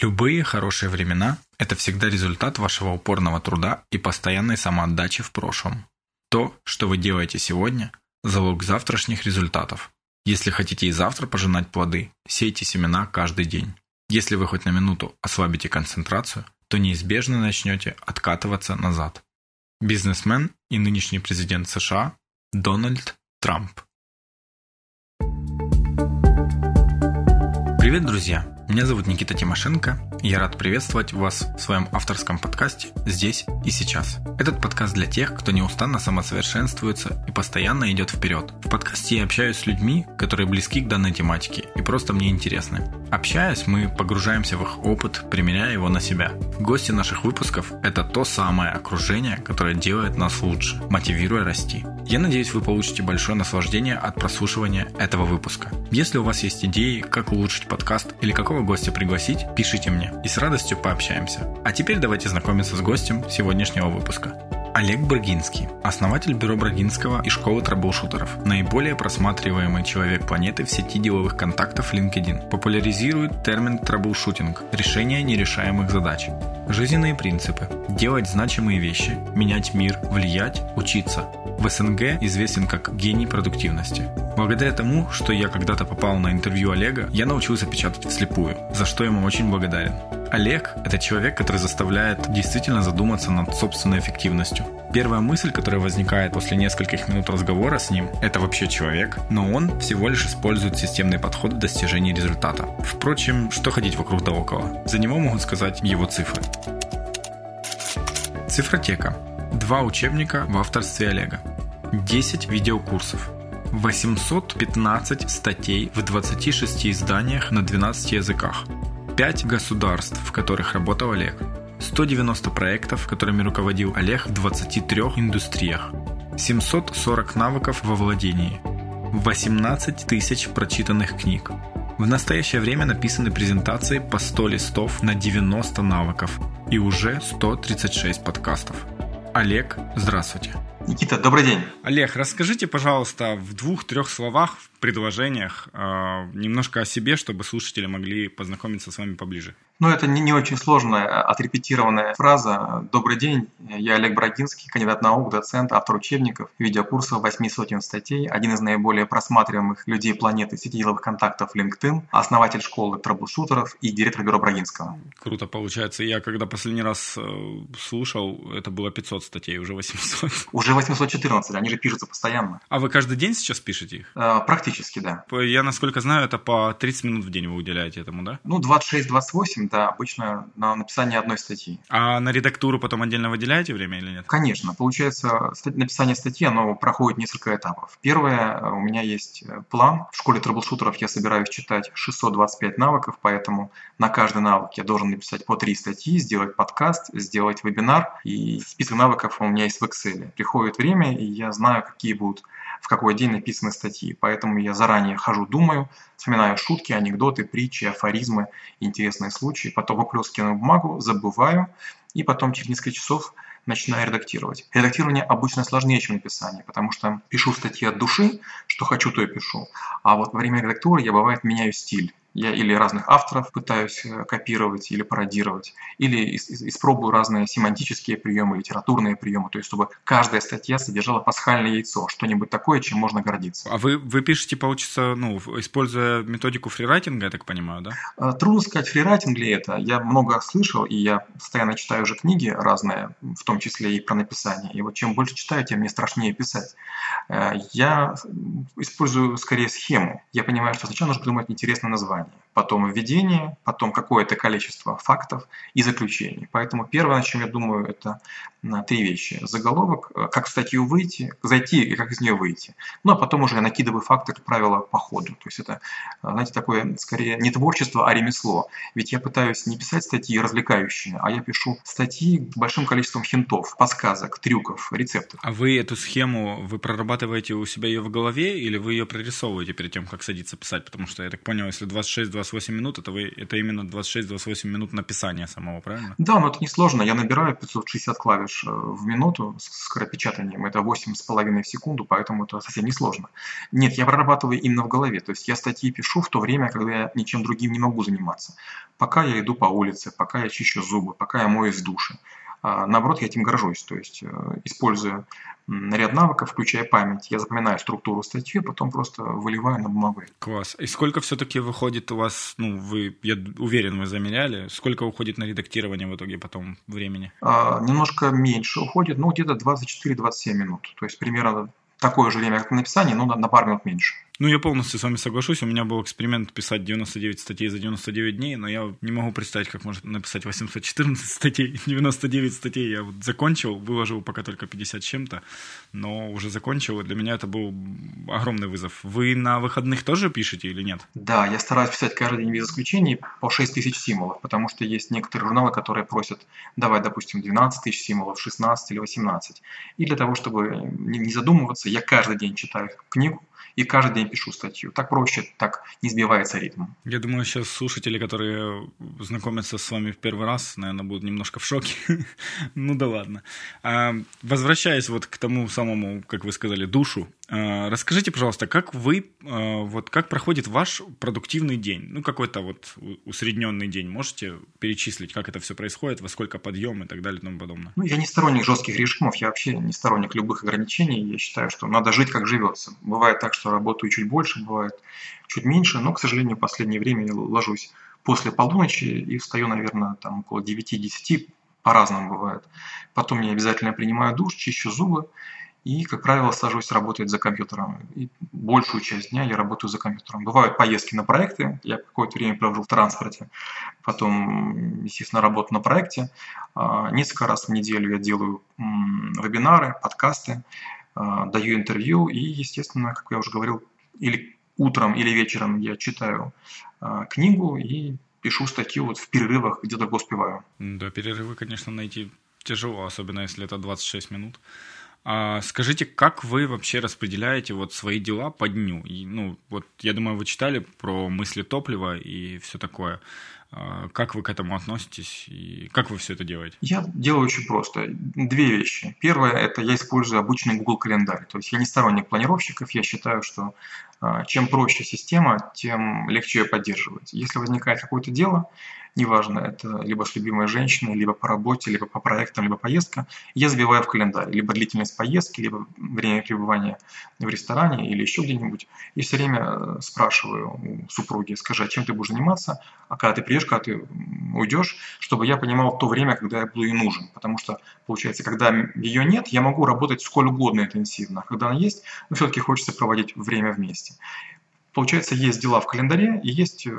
Любые хорошие времена – это всегда результат вашего упорного труда и постоянной самоотдачи в прошлом. То, что вы делаете сегодня – залог завтрашних результатов. Если хотите и завтра пожинать плоды, сейте семена каждый день. Если вы хоть на минуту ослабите концентрацию, то неизбежно начнете откатываться назад. Бизнесмен и нынешний президент США Дональд Трамп. Привет, друзья! Меня зовут Никита Тимошенко, и я рад приветствовать вас в своем авторском подкасте «Здесь и сейчас». Этот подкаст для тех, кто неустанно самосовершенствуется и постоянно идет вперед. В подкасте я общаюсь с людьми, которые близки к данной тематике и просто мне интересны. Общаясь, мы погружаемся в их опыт, примеряя его на себя. Гости наших выпусков – это то самое окружение, которое делает нас лучше, мотивируя расти. Я надеюсь, вы получите большое наслаждение от прослушивания этого выпуска. Если у вас есть идеи, как улучшить подкаст или какого гостя пригласить, пишите мне и с радостью пообщаемся. А теперь давайте знакомиться с гостем сегодняшнего выпуска. Олег Брагинский, основатель бюро Брагинского и школы трэблшутеров, наиболее просматриваемый человек планеты в сети деловых контактов LinkedIn, популяризирует термин трэблшутинг – решение нерешаемых задач. Жизненные принципы – делать значимые вещи, менять мир, влиять, учиться. В СНГ известен как гений продуктивности. Благодаря тому, что я когда-то попал на интервью Олега, я научился печатать вслепую, за что ему очень благодарен. Олег – это человек, который заставляет действительно задуматься над собственной эффективностью. Первая мысль, которая возникает после нескольких минут разговора с ним, это вообще человек, но он всего лишь использует системный подход в достижении результата. Впрочем, что ходить вокруг да около? За него могут сказать его цифры. Цифротека. Два учебника в авторстве Олега. 10 видеокурсов. 815 статей в 26 изданиях на 12 языках. 5 государств, в которых работал Олег, 190 проектов, которыми руководил Олег в 23 индустриях, 740 навыков во владении, 18 тысяч прочитанных книг. В настоящее время написаны презентации по 100 листов на 90 навыков и уже 136 подкастов. Олег, здравствуйте. Никита, добрый день. Олег, расскажите, пожалуйста, в двух-трех словах, в предложениях э, немножко о себе, чтобы слушатели могли познакомиться с вами поближе. Ну, это не, не очень сложная, а, отрепетированная фраза. Добрый день, я Олег Брагинский, кандидат наук, доцент, автор учебников, видеокурсов, восьми сотен статей, один из наиболее просматриваемых людей планеты сети деловых контактов LinkedIn, основатель школы трэблшутеров и директор бюро Брагинского. Круто получается. Я когда последний раз э, слушал, это было 500 статей, уже 800. Уже 814, они же пишутся постоянно. А вы каждый день сейчас пишете их? Э, практически, да. Я, насколько знаю, это по 30 минут в день вы уделяете этому, да? Ну, 26-28, да, обычно на написание одной статьи. А на редактуру потом отдельно выделяете время или нет? Конечно. Получается, написание статьи, оно проходит несколько этапов. Первое, у меня есть э, план. В школе трэблшутеров я собираюсь читать 625 навыков, поэтому на каждый навык я должен написать по три статьи, сделать подкаст, сделать вебинар. И список навыков у меня есть в Excel. Приходит время, и я знаю, какие будут в какой день написаны статьи. Поэтому я заранее хожу, думаю, вспоминаю шутки, анекдоты, притчи, афоризмы, интересные случаи, потом выплескиваю на бумагу, забываю, и потом через несколько часов начинаю редактировать. Редактирование обычно сложнее, чем написание, потому что пишу статьи от души, что хочу, то и пишу. А вот во время редактуры я, бывает, меняю стиль. Я или разных авторов пытаюсь э, копировать или пародировать, или испробую разные семантические приемы, литературные приемы, то есть чтобы каждая статья содержала пасхальное яйцо, что-нибудь такое, чем можно гордиться. А вы, вы пишете, получится, ну, используя методику фрирайтинга, я так понимаю, да? Э, трудно сказать, фрирайтинг ли это. Я много слышал, и я постоянно читаю уже книги разные, в том числе и про написание. И вот чем больше читаю, тем мне страшнее писать. Э, я использую скорее схему. Я понимаю, что сначала нужно придумать интересное название потом введение, потом какое-то количество фактов и заключений. Поэтому первое, о чем я думаю, это три вещи. Заголовок, э, как в статью выйти, зайти и как из нее выйти. Ну, а потом уже я накидываю факты, как правило, по ходу. То есть это, э, знаете, такое скорее не творчество, а ремесло. Ведь я пытаюсь не писать статьи развлекающие, а я пишу статьи большим количеством хинтов, подсказок, трюков, рецептов. А вы эту схему, вы прорабатываете у себя ее в голове или вы ее прорисовываете перед тем, как садиться писать? Потому что, я так понял, если 26 26-28 минут, это, вы, это именно 26-28 минут написания самого, правильно? Да, но это несложно. Я набираю 560 клавиш э, в минуту с скоропечатанием. Это 8,5 в секунду, поэтому это совсем несложно. Нет, я прорабатываю именно в голове. То есть я статьи пишу в то время, когда я ничем другим не могу заниматься. Пока я иду по улице, пока я чищу зубы, пока я моюсь в душе. А, наоборот, я этим горжусь. То есть, э, используя ряд навыков, включая память, я запоминаю структуру статьи, потом просто выливаю на бумагу. Класс. И сколько все-таки выходит у вас, ну, вы, я уверен, вы замеряли, сколько уходит на редактирование в итоге потом времени? А, немножко меньше уходит, ну, где-то 24-27 минут. То есть, примерно такое же время, как на написание, но на, на пару минут меньше. Ну, я полностью с вами соглашусь. У меня был эксперимент писать 99 статей за 99 дней, но я не могу представить, как можно написать 814 статей. 99 статей я вот закончил, выложил пока только 50 чем-то, но уже закончил, и для меня это был огромный вызов. Вы на выходных тоже пишете или нет? Да, я стараюсь писать каждый день без исключений по 6 тысяч символов, потому что есть некоторые журналы, которые просят давать, допустим, 12 тысяч символов, 16 или 18. И для того, чтобы не задумываться, я каждый день читаю книгу, и каждый день пишу статью. Так проще, так не сбивается ритм. Я думаю, сейчас слушатели, которые знакомятся с вами в первый раз, наверное, будут немножко в шоке. ну да ладно. А, возвращаясь вот к тому самому, как вы сказали, душу, расскажите, пожалуйста, как вы, а, вот как проходит ваш продуктивный день? Ну, какой-то вот усредненный день. Можете перечислить, как это все происходит, во сколько подъем и так далее и тому подобное? Ну, я не сторонник жестких режимов, я вообще не сторонник любых ограничений. Я считаю, что надо жить, как живется. Бывает так, что работаю чуть больше, бывает чуть меньше, но, к сожалению, в последнее время я ложусь после полуночи и встаю, наверное, там около 9-10, по-разному бывает. Потом я обязательно принимаю душ, чищу зубы и, как правило, сажусь работать за компьютером. И большую часть дня я работаю за компьютером. Бывают поездки на проекты, я какое-то время провожу в транспорте, потом, естественно, работу на проекте. А, несколько раз в неделю я делаю вебинары, подкасты, а, даю интервью и, естественно, как я уже говорил, или утром, или вечером я читаю а, книгу и пишу статью вот в перерывах, где только успеваю. Да, перерывы, конечно, найти тяжело, особенно если это 26 минут. А скажите, как вы вообще распределяете вот свои дела по дню? И, ну, вот я думаю, вы читали про мысли топлива и все такое. А, как вы к этому относитесь и как вы все это делаете? Я делаю очень просто. Две вещи. Первое – это я использую обычный Google календарь. То есть я не сторонник планировщиков. Я считаю, что а, чем проще система, тем легче ее поддерживать. Если возникает какое-то дело, неважно, это либо с любимой женщиной, либо по работе, либо по проектам, либо поездка, я забиваю в календарь, либо длительность поездки, либо время пребывания в ресторане или еще где-нибудь. И все время э, спрашиваю у супруги, скажи, а чем ты будешь заниматься, а когда ты приедешь, когда ты уйдешь, чтобы я понимал то время, когда я буду ей нужен. Потому что, получается, когда ее нет, я могу работать сколь угодно интенсивно. А когда она есть, ну, все-таки хочется проводить время вместе. Получается, есть дела в календаре и есть э,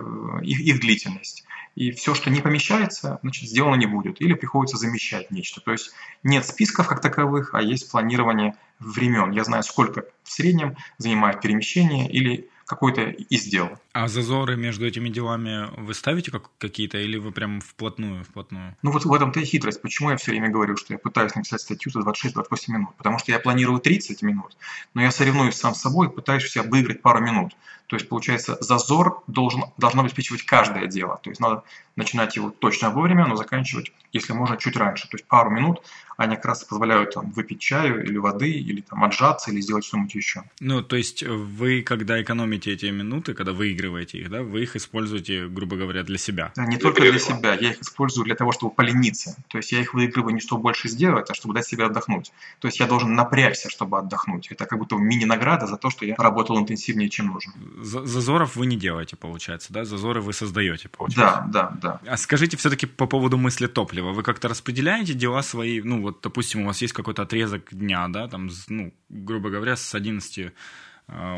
их, их длительность. И все, что не помещается, значит, сделано не будет. Или приходится замещать нечто. То есть нет списков как таковых, а есть планирование времен. Я знаю, сколько в среднем занимает перемещение или какой-то из дел. А зазоры между этими делами вы ставите как, какие-то или вы прям вплотную, вплотную? Ну вот в этом-то и хитрость. Почему я все время говорю, что я пытаюсь написать статью за 26-28 минут? Потому что я планирую 30 минут, но я соревнуюсь сам с собой, пытаюсь себя выиграть пару минут. То есть, получается, зазор должен, должно обеспечивать каждое дело. То есть, надо начинать его точно вовремя, но заканчивать, если можно, чуть раньше. То есть, пару минут они как раз позволяют там, выпить чаю или воды, или там, отжаться, или сделать что-нибудь еще. Ну, то есть, вы, когда экономите эти минуты, когда выигрываете их, да, вы их используете, грубо говоря, для себя? Не только для себя. Я их использую для того, чтобы полениться. То есть, я их выигрываю не чтобы больше сделать, а чтобы дать себе отдохнуть. То есть, я должен напрячься, чтобы отдохнуть. Это как будто мини-награда за то, что я работал интенсивнее, чем нужно зазоров вы не делаете, получается, да? Зазоры вы создаете, получается. Да, да, да. А скажите все-таки по поводу мысли топлива. Вы как-то распределяете дела свои, ну вот, допустим, у вас есть какой-то отрезок дня, да, там, ну, грубо говоря, с 11 Э,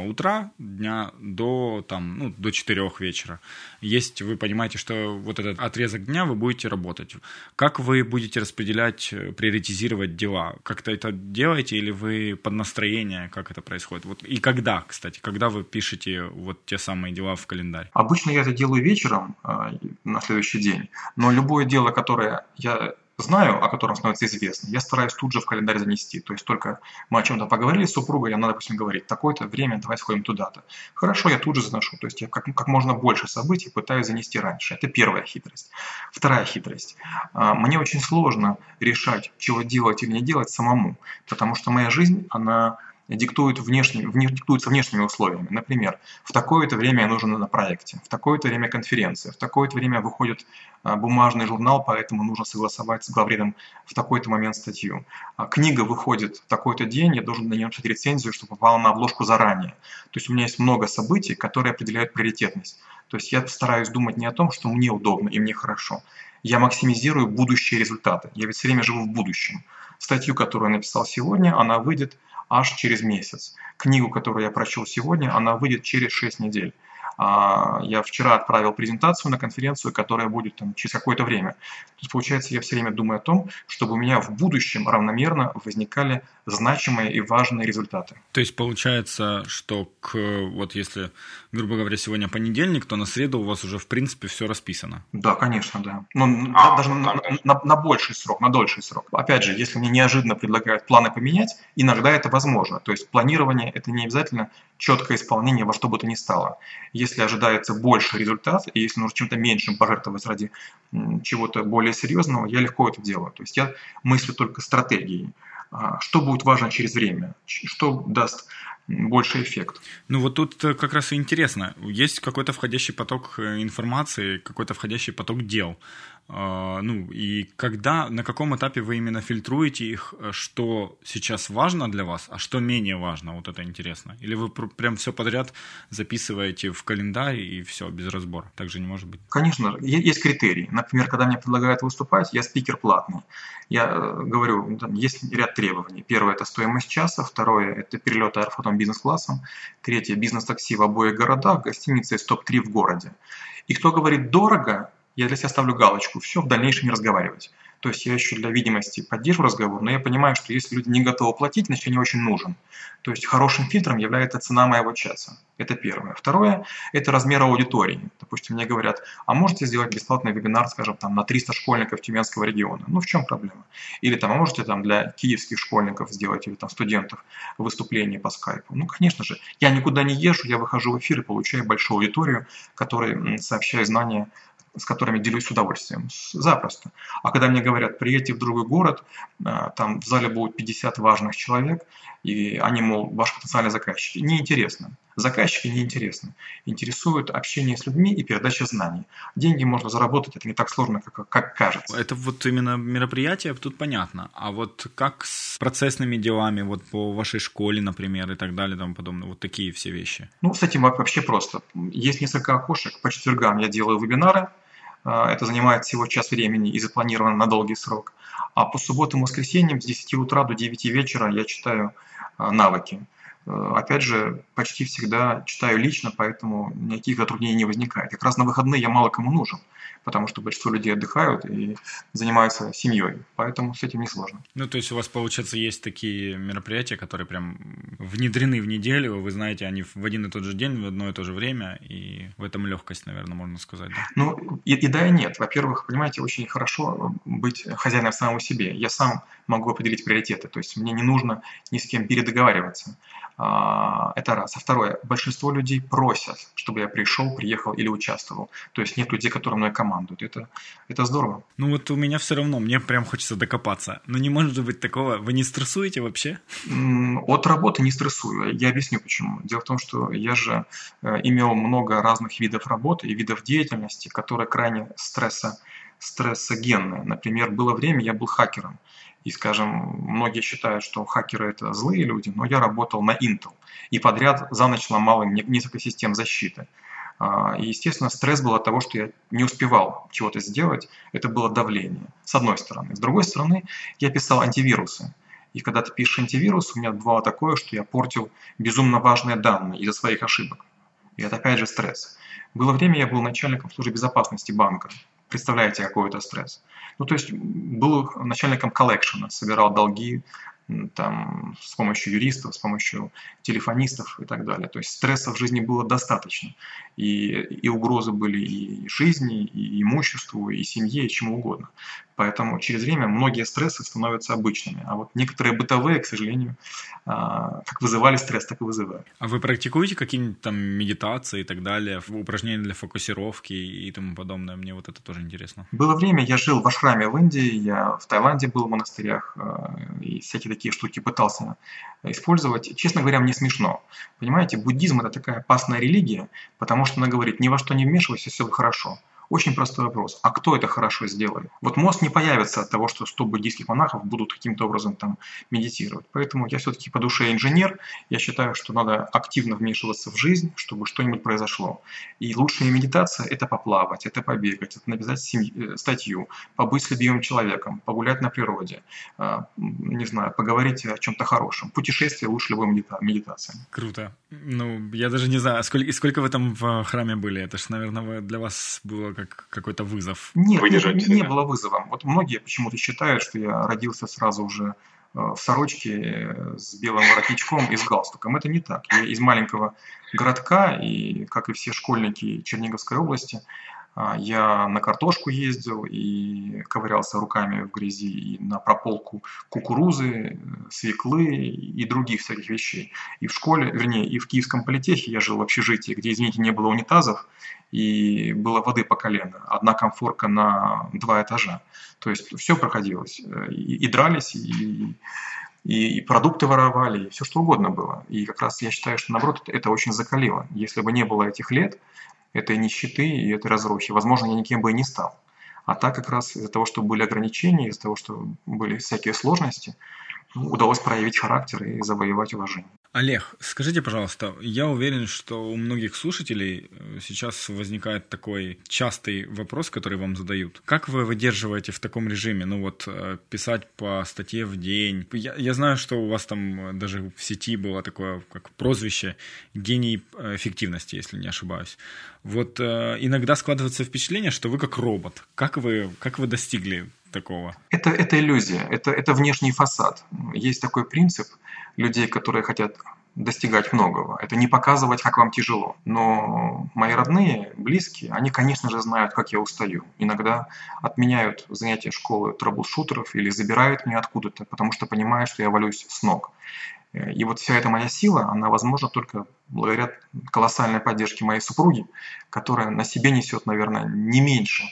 утра дня до, там, ну, до 4 вечера. Есть, вы понимаете, что вот этот отрезок дня вы будете работать. Как вы будете распределять, э, приоритизировать дела? Как-то это делаете или вы под настроение, как это происходит? Вот, и когда, кстати, когда вы пишете вот те самые дела в календарь? Обычно я это делаю вечером э, на следующий день, но любое дело, которое я знаю, о котором становится известно, я стараюсь тут же в календарь занести. То есть только мы о чем-то поговорили с супругой, она, допустим, говорит, такое-то время, давай сходим туда-то. Хорошо, я тут же заношу. То есть я как, как можно больше событий пытаюсь занести раньше. Это первая хитрость. Вторая хитрость. А, мне очень сложно решать, чего делать или не делать самому, потому что моя жизнь, она диктуют внешними, вне, диктуются внешними условиями. Например, в такое-то время я нужен на проекте, в такое-то время конференция, в такое-то время выходит а, бумажный журнал, поэтому нужно согласовать с главредом в такой-то момент статью. А, книга выходит в такой-то день, я должен на нее написать рецензию, чтобы попала на обложку заранее. То есть у меня есть много событий, которые определяют приоритетность. То есть я стараюсь думать не о том, что мне удобно и мне хорошо. Я максимизирую будущие результаты. Я ведь все время живу в будущем. Статью, которую я написал сегодня, она выйдет аж через месяц. Книгу, которую я прочел сегодня, она выйдет через 6 недель. А, я вчера отправил презентацию на конференцию, которая будет там, через какое-то время. То есть, получается, я все время думаю о том, чтобы у меня в будущем равномерно возникали значимые и важные результаты. То есть, получается, что к, вот если, грубо говоря, сегодня понедельник, то на среду у вас уже, в принципе, все расписано? Да, конечно, да. Ну, а, даже на, на, на больший срок, на дольший срок. Опять же, если мне неожиданно предлагают планы поменять, иногда это возможно. То есть, планирование – это не обязательно четкое исполнение во что бы то ни стало. Если ожидается больше результат, и если нужно чем-то меньшим пожертвовать ради чего-то более серьезного, я легко это делаю. То есть я мыслю только стратегией. А, что будет важно через время, что даст больший эффект. Ну вот тут э, как раз и интересно. Есть какой-то входящий поток э, информации, какой-то входящий поток дел. А, ну и когда, на каком этапе вы именно фильтруете их, э, что сейчас важно для вас, а что менее важно, вот это интересно. Или вы прям все подряд записываете в календарь и все, без разбора. Так же не может быть. Конечно, есть критерии. Например, когда мне предлагают выступать, я спикер платный. Я э, говорю, есть ряд требований. Первое – это стоимость часа, второе – это перелет аэрофлотом бизнес-классом, третье – бизнес-такси в обоих городах, гостиница из топ-3 в городе. И кто говорит дорого, я для себя ставлю галочку, все, в дальнейшем не разговаривать. То есть я еще для видимости поддерживаю разговор, но я понимаю, что если люди не готовы платить, значит я не очень нужен. То есть хорошим фильтром является цена моего часа. Это первое. Второе – это размер аудитории. Допустим, мне говорят, а можете сделать бесплатный вебинар, скажем, там, на 300 школьников Тюменского региона? Ну, в чем проблема? Или там, а можете там для киевских школьников сделать, или там студентов выступление по скайпу? Ну, конечно же. Я никуда не езжу, я выхожу в эфир и получаю большую аудиторию, которой сообщаю знания с которыми делюсь с удовольствием. Запросто. А когда мне говорят, приедьте в другой город, э, там в зале будет 50 важных человек, и они, мол, ваш потенциальный заказчик. Неинтересно. Заказчики неинтересны. Интересует общение с людьми и передача знаний. Деньги можно заработать, это не так сложно, как, как кажется. Это вот именно мероприятие, тут понятно. А вот как с процессными делами, вот по вашей школе, например, и так далее, тому подобное, вот такие все вещи? Ну, с этим вообще просто. Есть несколько окошек. По четвергам я делаю вебинары, это занимает всего час времени и запланировано на долгий срок. А по субботам и воскресеньям с 10 утра до 9 вечера я читаю а, навыки. Э, опять же, почти всегда читаю лично, поэтому никаких затруднений не возникает. Как раз на выходные я мало кому нужен потому что большинство людей отдыхают и занимаются семьей, поэтому с этим не сложно. Ну, то есть у вас, получается, есть такие мероприятия, которые прям внедрены в неделю, вы знаете, они в один и тот же день, в одно и то же время, и в этом легкость, наверное, можно сказать. Да? Ну, и, и да, и нет. Во-первых, понимаете, очень хорошо быть хозяином самого себе. Я сам могу определить приоритеты, то есть мне не нужно ни с кем передоговариваться. А, это раз. А второе, большинство людей просят, чтобы я пришел, приехал или участвовал. То есть нет людей, которые мной командуют. Это, это здорово. Ну вот у меня все равно, мне прям хочется докопаться. Но не может быть такого. Вы не стрессуете вообще? От работы не стрессую. Я объясню почему. Дело в том, что я же э, имел много разных видов работы и видов деятельности, которые крайне стресса, стрессогенные. Например, было время, я был хакером. И, скажем, многие считают, что хакеры это злые люди, но я работал на Intel и подряд за ночь ломал им несколько систем защиты. А, и, естественно, стресс был от того, что я не успевал чего-то сделать. Это было давление, с одной стороны. С другой стороны, я писал антивирусы. И когда ты пишешь антивирус, у меня бывало такое, что я портил безумно важные данные из-за своих ошибок. И это опять же стресс. Было время, я был начальником службы безопасности банка. Представляете, какой это стресс. Ну, то есть был начальником коллекшена, собирал долги там, с помощью юристов, с помощью телефонистов и так далее. То есть стресса в жизни было достаточно. И, и угрозы были и жизни, и имуществу, и семье, и чему угодно. Поэтому через время многие стрессы становятся обычными. А вот некоторые бытовые, к сожалению, а, как вызывали стресс, так и вызывают. А вы практикуете какие-нибудь там медитации и так далее, упражнения для фокусировки и тому подобное? Мне вот это тоже интересно. Было время, я жил в ашраме в Индии, я в Таиланде был в монастырях а, и всякие такие штуки пытался использовать. Честно говоря, мне смешно. Понимаете, буддизм это такая опасная религия, потому что она говорит, ни во что не вмешивайся, все хорошо. Очень простой вопрос. А кто это хорошо сделает? Вот мост не появится от того, что 100 буддийских монахов будут каким-то образом там медитировать. Поэтому я все-таки по душе инженер. Я считаю, что надо активно вмешиваться в жизнь, чтобы что-нибудь произошло. И лучшая медитация – это поплавать, это побегать, это написать семь... Э, статью, побыть с любимым человеком, погулять на природе, а, не знаю, поговорить о чем-то хорошем. Путешествие лучше любой медита... медитации. Круто. Ну, я даже не знаю, сколько, сколько вы там в храме были? Это же, наверное, для вас было как какой-то вызов? Нет, не, не было вызовом. Вот многие почему-то считают, что я родился сразу уже э, в сорочке э, с белым воротничком и с галстуком. Это не так. Я из маленького городка, и, как и все школьники Черниговской области, я на картошку ездил и ковырялся руками в грязи и на прополку кукурузы, свеклы и других всяких вещей. И в школе, вернее, и в Киевском политехе я жил в общежитии, где, извините, не было унитазов и было воды по колено. Одна комфорка на два этажа. То есть все проходилось. И, и дрались, и, и, и продукты воровали, и все что угодно было. И как раз я считаю, что наоборот это очень закалило. Если бы не было этих лет, этой нищеты и этой разрухи. Возможно, я никем бы и не стал. А так как раз из-за того, что были ограничения, из-за того, что были всякие сложности, ну, удалось проявить характер и завоевать уважение. Олег, скажите, пожалуйста, я уверен, что у многих слушателей э, сейчас возникает такой частый вопрос, который вам задают. Как вы выдерживаете в таком режиме? Ну вот, э, писать по статье в день. Я, я знаю, что у вас там э, даже в сети было такое, как прозвище «гений эффективности», если не ошибаюсь. Вот иногда складывается впечатление, что вы как робот. Как вы, как вы достигли такого? Это, это иллюзия, это, это внешний фасад. Есть такой принцип людей, которые хотят достигать многого. Это не показывать, как вам тяжело. Но мои родные, близкие, они, конечно же, знают, как я устаю. Иногда отменяют занятия школы трэблшутеров или забирают меня откуда-то, потому что понимают, что я валюсь с ног. И вот вся эта моя сила, она возможна только благодаря колоссальной поддержке моей супруги, которая на себе несет, наверное, не меньше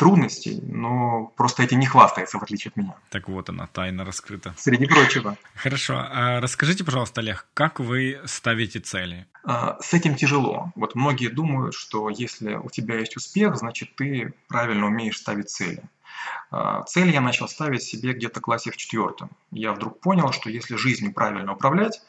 трудностей, но просто этим не хвастается, в отличие от меня. Так вот она, тайна раскрыта. Среди прочего. Хорошо. А расскажите, пожалуйста, Олег, как вы ставите цели? А, с этим тяжело. Вот многие думают, что если у тебя есть успех, значит ты правильно умеешь ставить цели. А, цель я начал ставить себе где-то в классе в четвертом. Я вдруг понял, что если жизнью правильно управлять,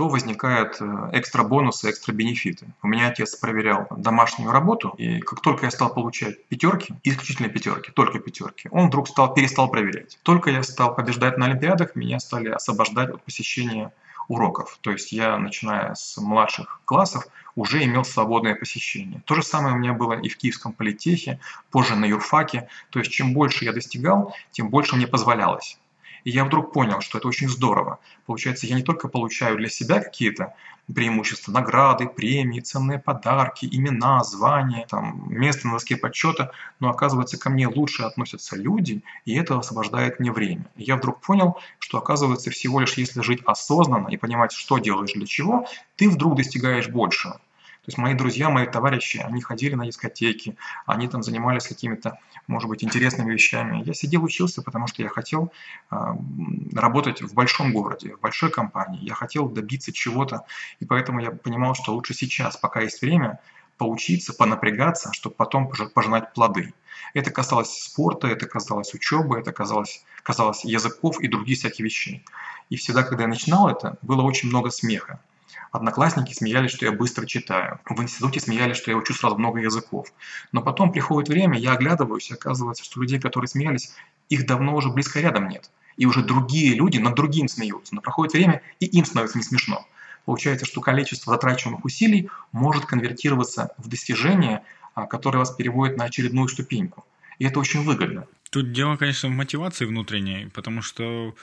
то возникают э, экстра бонусы, экстра бенефиты. У меня отец проверял домашнюю работу, и как только я стал получать пятерки, исключительно пятерки, только пятерки, он вдруг стал, перестал проверять. Только я стал побеждать на Олимпиадах, меня стали освобождать от посещения уроков. То есть я, начиная с младших классов, уже имел свободное посещение. То же самое у меня было и в Киевском политехе, позже на юрфаке. То есть чем больше я достигал, тем больше мне позволялось. И я вдруг понял, что это очень здорово. Получается, я не только получаю для себя какие-то преимущества, награды, премии, ценные подарки, имена, звания, там, место на доске подсчета, но оказывается, ко мне лучше относятся люди, и это освобождает мне время. И я вдруг понял, что оказывается, всего лишь если жить осознанно и понимать, что делаешь для чего, ты вдруг достигаешь большего. То есть мои друзья, мои товарищи, они ходили на дискотеки, они там занимались какими-то, может быть, интересными вещами. Я сидел, учился, потому что я хотел э, работать в большом городе, в большой компании. Я хотел добиться чего-то, и поэтому я понимал, что лучше сейчас, пока есть время, поучиться, понапрягаться, чтобы потом пожинать плоды. Это касалось спорта, это касалось учебы, это касалось, касалось языков и других всяких вещей. И всегда, когда я начинал это, было очень много смеха. Одноклассники смеялись, что я быстро читаю. В институте смеялись, что я учу сразу много языков. Но потом приходит время, я оглядываюсь, и оказывается, что людей, которые смеялись, их давно уже близко рядом нет. И уже другие люди над другим смеются. Но проходит время, и им становится не смешно. Получается, что количество затрачиваемых усилий может конвертироваться в достижение, а, которое вас переводит на очередную ступеньку. И это очень выгодно. Тут дело, конечно, в мотивации внутренней, потому что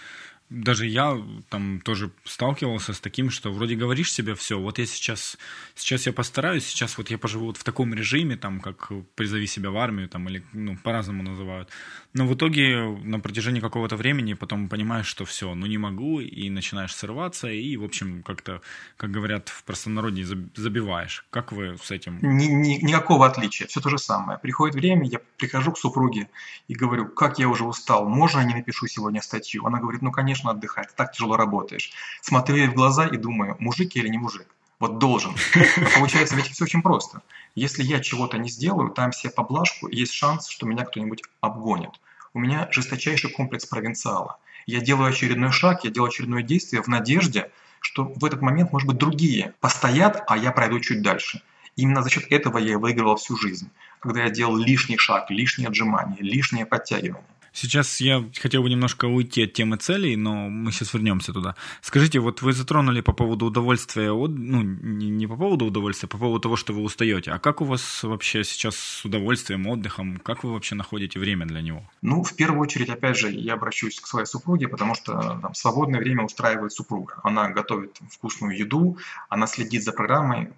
даже я там тоже сталкивался с таким, что вроде говоришь себе все, вот я сейчас, сейчас я постараюсь, сейчас вот я поживу вот в таком режиме, там, как призови себя в армию, там, или, ну, по-разному называют. Но в итоге на протяжении какого-то времени потом понимаешь, что все, ну не могу, и начинаешь срываться, и, в общем, как-то, как говорят в простонародье, забиваешь. Как вы с этим? Ни, ни, никакого отличия, все то же самое. Приходит время, я прихожу к супруге и говорю, как я уже устал, можно я не напишу сегодня статью? Она говорит, ну, конечно, конечно, отдыхать, так тяжело работаешь. Смотрю ей в глаза и думаю, мужик или не мужик? Вот должен. А получается, ведь все очень просто. Если я чего-то не сделаю, там все поблажку, есть шанс, что меня кто-нибудь обгонит. У меня жесточайший комплекс провинциала. Я делаю очередной шаг, я делаю очередное действие в надежде, что в этот момент, может быть, другие постоят, а я пройду чуть дальше. Именно за счет этого я и выигрывал всю жизнь, когда я делал лишний шаг, лишние отжимания, лишние подтягивания. Сейчас я хотел бы немножко уйти от темы целей, но мы сейчас вернемся туда. Скажите, вот вы затронули по поводу удовольствия, ну, не по поводу удовольствия, а по поводу того, что вы устаете. А как у вас вообще сейчас с удовольствием, отдыхом? Как вы вообще находите время для него? Ну, в первую очередь, опять же, я обращусь к своей супруге, потому что там, свободное время устраивает супруга. Она готовит вкусную еду, она следит за программой,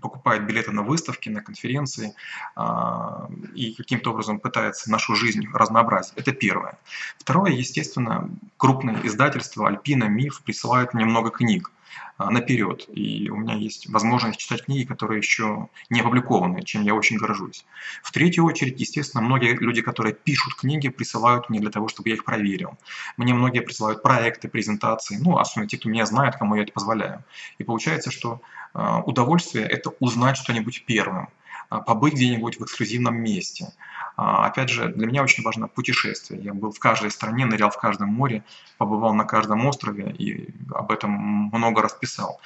покупает билеты на выставки, на конференции а, и каким-то образом пытается нашу жизнь разнообразить. Это первое. Второе, естественно, крупные издательства Альпина, Миф присылают мне много книг. А, наперед. И у меня есть возможность читать книги, которые еще не опубликованы, чем я очень горжусь. В третью очередь, естественно, многие люди, которые пишут книги, присылают мне для того, чтобы я их проверил. Мне многие присылают проекты, презентации, ну, особенно те, кто меня знает, кому я это позволяю. И получается, что э, удовольствие – это узнать что-нибудь первым, а, побыть где-нибудь в эксклюзивном месте. А, опять же, для меня очень важно путешествие. Я был в каждой стране, нырял в каждом море, побывал на каждом острове и об этом много раз писал.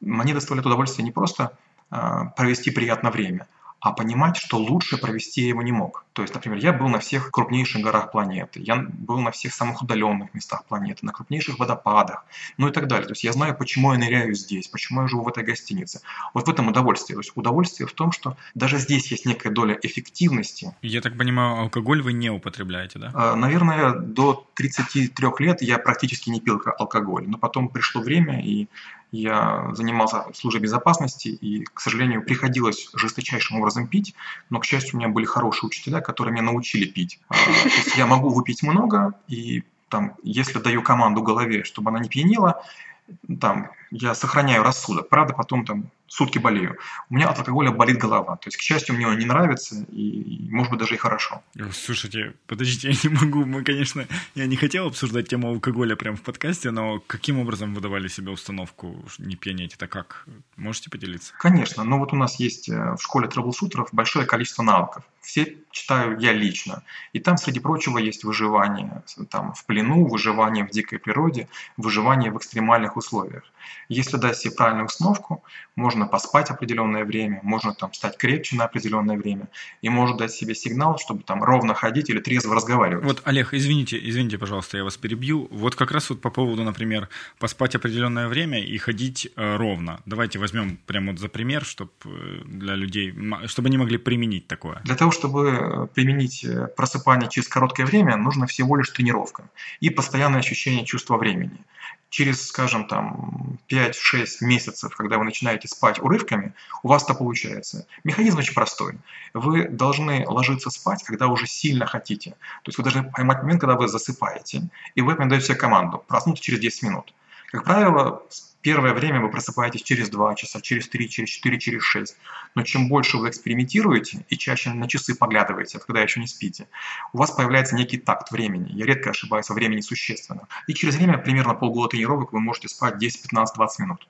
Мне доставляет удовольствие не просто а, провести приятное время – а понимать, что лучше провести я его не мог. То есть, например, я был на всех крупнейших горах планеты, я был на всех самых удаленных местах планеты, на крупнейших водопадах, ну и так далее. То есть я знаю, почему я ныряю здесь, почему я живу в этой гостинице. Вот в этом удовольствие. То есть удовольствие в том, что даже здесь есть некая доля эффективности. Я так понимаю, алкоголь вы не употребляете, да? А, наверное, до 33 лет я практически не пил алкоголь, но потом пришло время, и я занимался службой безопасности, и, к сожалению, приходилось жесточайшим образом пить, но, к счастью, у меня были хорошие учителя, которые меня научили пить. А, то есть я могу выпить много, и там, если даю команду голове, чтобы она не пьянела, там, я сохраняю рассудок. Правда, потом там сутки болею. У меня от алкоголя болит голова. То есть, к счастью, мне он не нравится, и, может быть, даже и хорошо. Слушайте, подождите, я не могу. Мы, конечно, я не хотел обсуждать тему алкоголя прямо в подкасте, но каким образом вы давали себе установку не пьянеть? Это как? Можете поделиться? Конечно. Ну, вот у нас есть э, в школе трэблшутеров большое количество навыков. Все читаю я лично. И там, среди прочего, есть выживание там, в плену, выживание в дикой природе, выживание в экстремальных условиях. Если дать себе правильную установку, можно поспать определенное время, можно там стать крепче на определенное время, и можно дать себе сигнал, чтобы там ровно ходить или трезво разговаривать. Вот, Олег, извините, извините, пожалуйста, я вас перебью. Вот как раз вот по поводу, например, поспать определенное время и ходить э, ровно. Давайте возьмем прямо вот за пример, чтобы э, для людей, чтобы они могли применить такое. Для того, чтобы э, применить э, просыпание через короткое время, нужно всего лишь тренировка и постоянное ощущение чувства времени через, скажем, там 5-6 месяцев, когда вы начинаете спать урывками, у вас это получается. Механизм очень простой. Вы должны ложиться спать, когда уже сильно хотите. То есть вы должны поймать момент, когда вы засыпаете, и вы даете себе команду проснуться через 10 минут. Как правило, Первое время вы просыпаетесь через 2 часа, через 3, через 4, через 6. Но чем больше вы экспериментируете и чаще на часы поглядываете, когда еще не спите, у вас появляется некий такт времени. Я редко ошибаюсь во времени существенно. И через время, примерно полгода тренировок, вы можете спать 10, 15, 20 минут.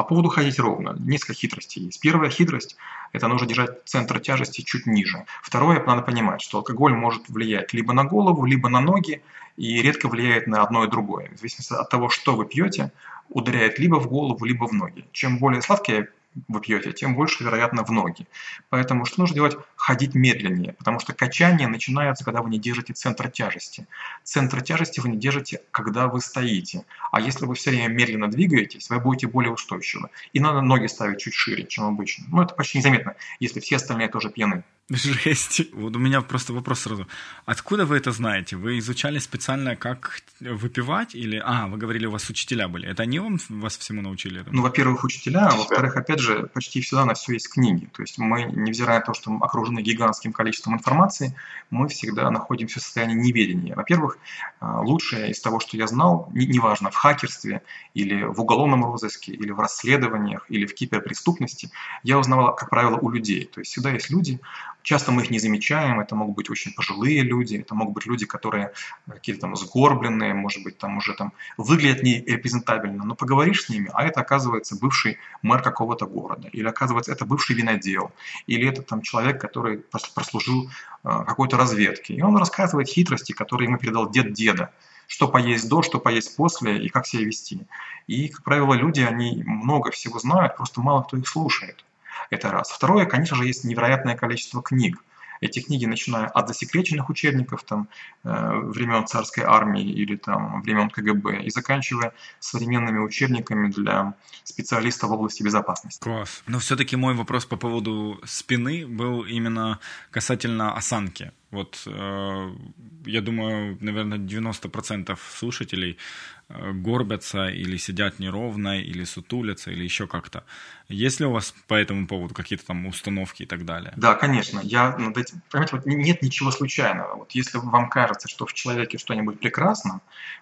По поводу ходить ровно, несколько хитростей есть. Первая хитрость – это нужно держать центр тяжести чуть ниже. Второе, надо понимать, что алкоголь может влиять либо на голову, либо на ноги, и редко влияет на одно и другое. В зависимости от того, что вы пьете, ударяет либо в голову, либо в ноги. Чем более сладкие вы пьете, тем больше, вероятно, в ноги. Поэтому что нужно делать? Ходить медленнее, потому что качание начинается, когда вы не держите центр тяжести. Центр тяжести вы не держите, когда вы стоите. А если вы все время медленно двигаетесь, вы будете более устойчивы. И надо ноги ставить чуть шире, чем обычно. Но это почти незаметно, если все остальные тоже пьяны. Жесть. Вот у меня просто вопрос сразу. Откуда вы это знаете? Вы изучали специально, как выпивать? Или, а, вы говорили, у вас учителя были. Это они вам вас всему научили? Ну, во-первых, учителя, а во-вторых, опять же, почти всегда на все есть книги. То есть мы, невзирая на то, что мы окружены гигантским количеством информации, мы всегда находимся в состоянии неведения. Во-первых, а, лучшее из того, что я знал, неважно, в хакерстве или в уголовном розыске, или в расследованиях, или в киберпреступности, я узнавал, как правило, у людей. То есть всегда есть люди, Часто мы их не замечаем, это могут быть очень пожилые люди, это могут быть люди, которые какие-то там сгорбленные, может быть, там уже там выглядят не репрезентабельно, но поговоришь с ними, а это оказывается бывший мэр какого-то города, или оказывается это бывший винодел, или это там человек, который прослужил э, какой-то разведке. И он рассказывает хитрости, которые ему передал дед деда что поесть до, что поесть после и как себя вести. И, как правило, люди, они много всего знают, просто мало кто их слушает. Это раз. Второе, конечно же, есть невероятное количество книг. Эти книги, начиная от засекреченных учебников там, э, времен царской армии или там, времен КГБ, и заканчивая современными учебниками для специалистов в области безопасности. Класс. Но все-таки мой вопрос по поводу спины был именно касательно осанки. Вот э, я думаю, наверное, 90% слушателей э, горбятся или сидят неровно, или сутулятся, или еще как-то. Есть ли у вас по этому поводу какие-то там установки и так далее? Да, конечно. Я над этим, понимаете, вот нет ничего случайного. Вот если вам кажется, что в человеке что-нибудь прекрасно,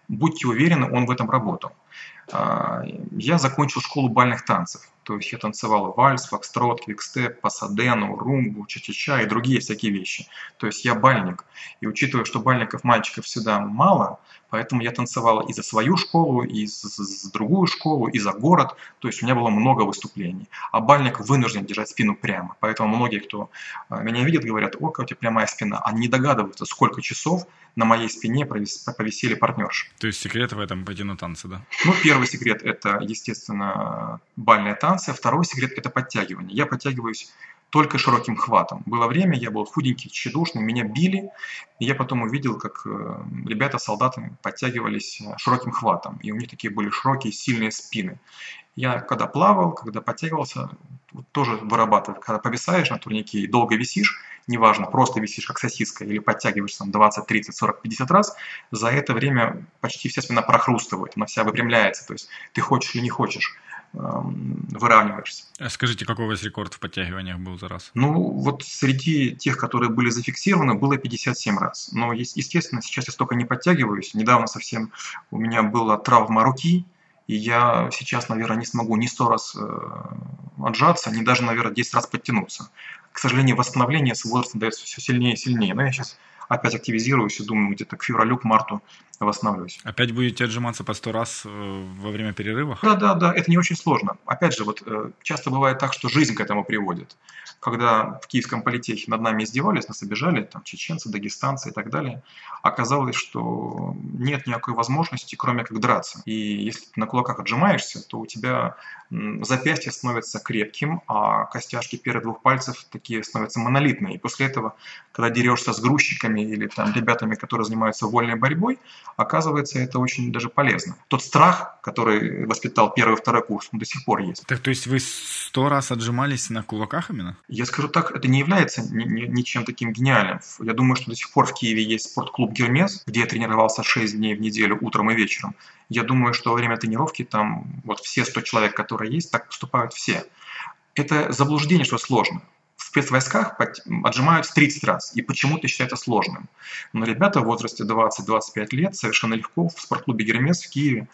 будьте уверены, он в этом работал. А, я закончил школу бальных танцев. То есть я танцевал вальс, фокстрот, квикстеп, пасадену, румбу, ча-ча-ча и другие всякие вещи. То есть я бальник. И учитывая, что бальников, мальчиков всегда мало, поэтому я танцевал и за свою школу, и за другую школу, и за город. То есть у меня было много выступлений. А бальник вынужден держать спину прямо. Поэтому многие, кто а, меня видит, говорят, о, какая у тебя прямая спина. Они не догадываются, сколько часов на моей спине повисели партнерши. То есть секрет в этом пойти на танцы, да? Ну, первый секрет – это, естественно, бальные танцы. Второй секрет – это подтягивание. Я подтягиваюсь только широким хватом. Было время, я был худенький, тщедушный, меня били, и я потом увидел, как э, ребята, солдаты подтягивались э, широким хватом, и у них такие были широкие, сильные спины. Я когда плавал, когда подтягивался, тоже вырабатываю. Когда повисаешь на турнике и долго висишь, неважно, просто висишь как сосиска или подтягиваешься там 20, 30, 40, 50 раз, за это время почти вся спина прохрустывает, она вся выпрямляется. То есть ты хочешь или не хочешь выравниваешься. А скажите, какой у вас рекорд в подтягиваниях был за раз? Ну, вот среди тех, которые были зафиксированы, было 57 раз. Но, естественно, сейчас я столько не подтягиваюсь. Недавно совсем у меня была травма руки, и я сейчас, наверное, не смогу ни сто раз э, отжаться, ни даже, наверное, 10 раз подтянуться. К сожалению, восстановление с возрастом дается все сильнее и сильнее. Но я сейчас опять активизируюсь и думаю, где-то к февралю, к марту восстановлюсь. Опять будете отжиматься по сто раз э, во время перерывов? Да, да, да, это не очень сложно. Опять же, вот э, часто бывает так, что жизнь к этому приводит. Когда в киевском политехе над нами издевались, нас обижали, там чеченцы, дагестанцы и так далее, оказалось, что нет никакой возможности, кроме как драться. И если ты на кулаках отжимаешься, то у тебя запястье становится крепким, а костяшки первых двух пальцев такие становятся монолитные. И после этого, когда дерешься с грузчиками или там ребятами, которые занимаются вольной борьбой, оказывается, это очень даже полезно. Тот страх, который воспитал первый и второй курс, он до сих пор есть. Так, то есть вы сто раз отжимались на кулаках именно? Я скажу так, это не является ничем таким гениальным. Я думаю, что до сих пор в Киеве есть спортклуб «Гермес», где я тренировался 6 дней в неделю утром и вечером. Я думаю, что во время тренировки там вот все 100 человек, которые есть, так поступают все. Это заблуждение, что сложно спецвойсках отжимают 30 раз, и почему-то считают это сложным. Но ребята в возрасте 20-25 лет совершенно легко в спортклубе «Гермес» в Киеве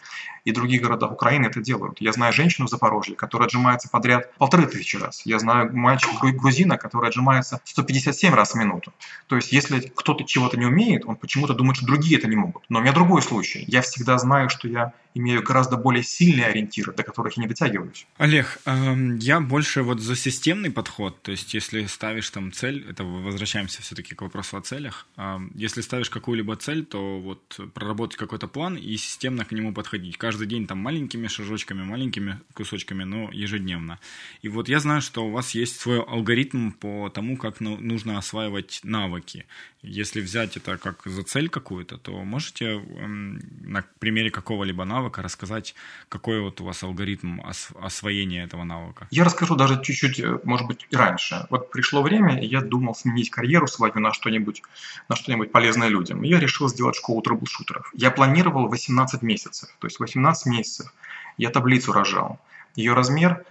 и других городах Украины это делают. Я знаю женщину в Запорожье, которая отжимается подряд полторы тысячи раз. Я знаю мальчика грузина, который отжимается 157 раз в минуту. То есть, если кто-то чего-то не умеет, он почему-то думает, что другие это не могут. Но у меня другой случай. Я всегда знаю, что я имею гораздо более сильные ориентиры, до которых я не дотягиваюсь. Олег, я больше вот за системный подход. То есть, если ставишь там цель, это возвращаемся все-таки к вопросу о целях. Если ставишь какую-либо цель, то вот проработать какой-то план и системно к нему подходить. Каждый день там маленькими шажочками, маленькими кусочками, но ежедневно. И вот я знаю, что у вас есть свой алгоритм по тому, как нужно осваивать навыки. Если взять это как за цель какую-то, то можете на примере какого-либо навыка навыка, рассказать, какой вот у вас алгоритм освоения этого навыка. Я расскажу даже чуть-чуть, э, может быть, и раньше. Вот пришло время, и я думал сменить карьеру свою на что-нибудь, на что-нибудь полезное людям. И я решил сделать школу трэблшутеров. Я планировал 18 месяцев, то есть 18 месяцев я таблицу рожал. Ее размер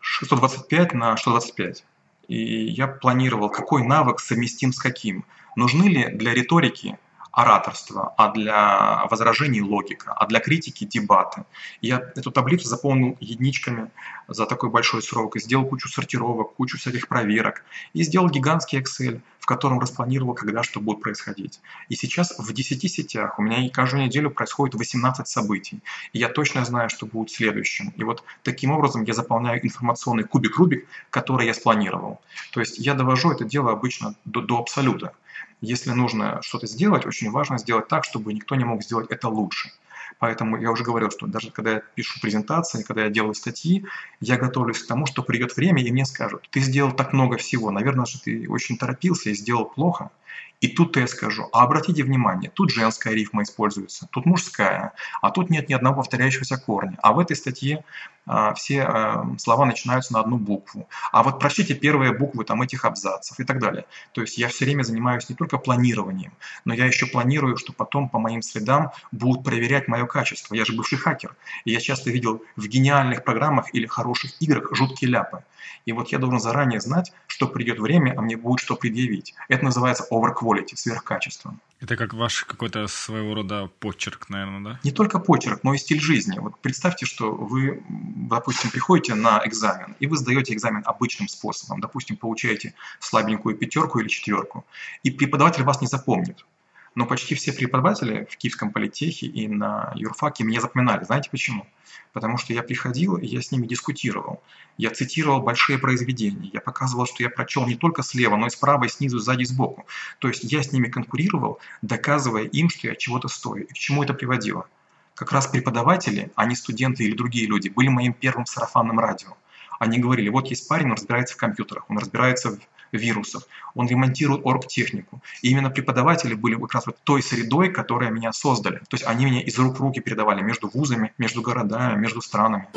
625 на 125. И я планировал, какой навык совместим с каким. Нужны ли для риторики ораторство, а для возражений логика, а для критики дебаты. Я эту таблицу заполнил единичками за такой большой срок, и сделал кучу сортировок, кучу всяких проверок, и сделал гигантский Excel, в котором распланировал, когда что будет происходить. И сейчас в 10 сетях у меня каждую неделю происходит 18 событий, и я точно знаю, что будет следующим. И вот таким образом я заполняю информационный кубик-рубик, который я спланировал. То есть я довожу это дело обычно до, до абсолюта. Если нужно что-то сделать, очень важно сделать так, чтобы никто не мог сделать это лучше. Поэтому я уже говорил, что даже когда я пишу презентации, когда я делаю статьи, я готовлюсь к тому, что придет время, и мне скажут, ты сделал так много всего, наверное, что ты очень торопился и сделал плохо. И тут я скажу, а обратите внимание, тут женская рифма используется, тут мужская, а тут нет ни одного повторяющегося корня. А в этой статье а, все а, слова начинаются на одну букву. А вот прочтите первые буквы там этих абзацев и так далее. То есть я все время занимаюсь не только планированием, но я еще планирую, что потом по моим следам будут проверять мое качество. Я же бывший хакер. И я часто видел в гениальных программах или хороших играх жуткие ляпы. И вот я должен заранее знать, что придет время, а мне будет что предъявить. Это называется overquality, сверхкачество. Это как ваш какой-то своего рода почерк, наверное, да? Не только почерк, но и стиль жизни. Вот представьте, что вы, допустим, приходите на экзамен, и вы сдаете экзамен обычным способом. Допустим, получаете слабенькую пятерку или четверку, и преподаватель вас не запомнит. Но почти все преподаватели в Киевском политехе и на юрфаке меня запоминали. Знаете почему? Потому что я приходил, и я с ними дискутировал. Я цитировал большие произведения. Я показывал, что я прочел не только слева, но и справа, и снизу, сзади, сбоку. То есть я с ними конкурировал, доказывая им, что я чего-то стою. И к чему это приводило? Как раз преподаватели, а не студенты или другие люди, были моим первым сарафанным радио. Они говорили, вот есть парень, он разбирается в компьютерах, он разбирается в вирусов, он ремонтирует оргтехнику. И именно преподаватели были как раз вот той средой, которая меня создали. То есть они меня из рук в руки передавали между вузами, между городами, между странами.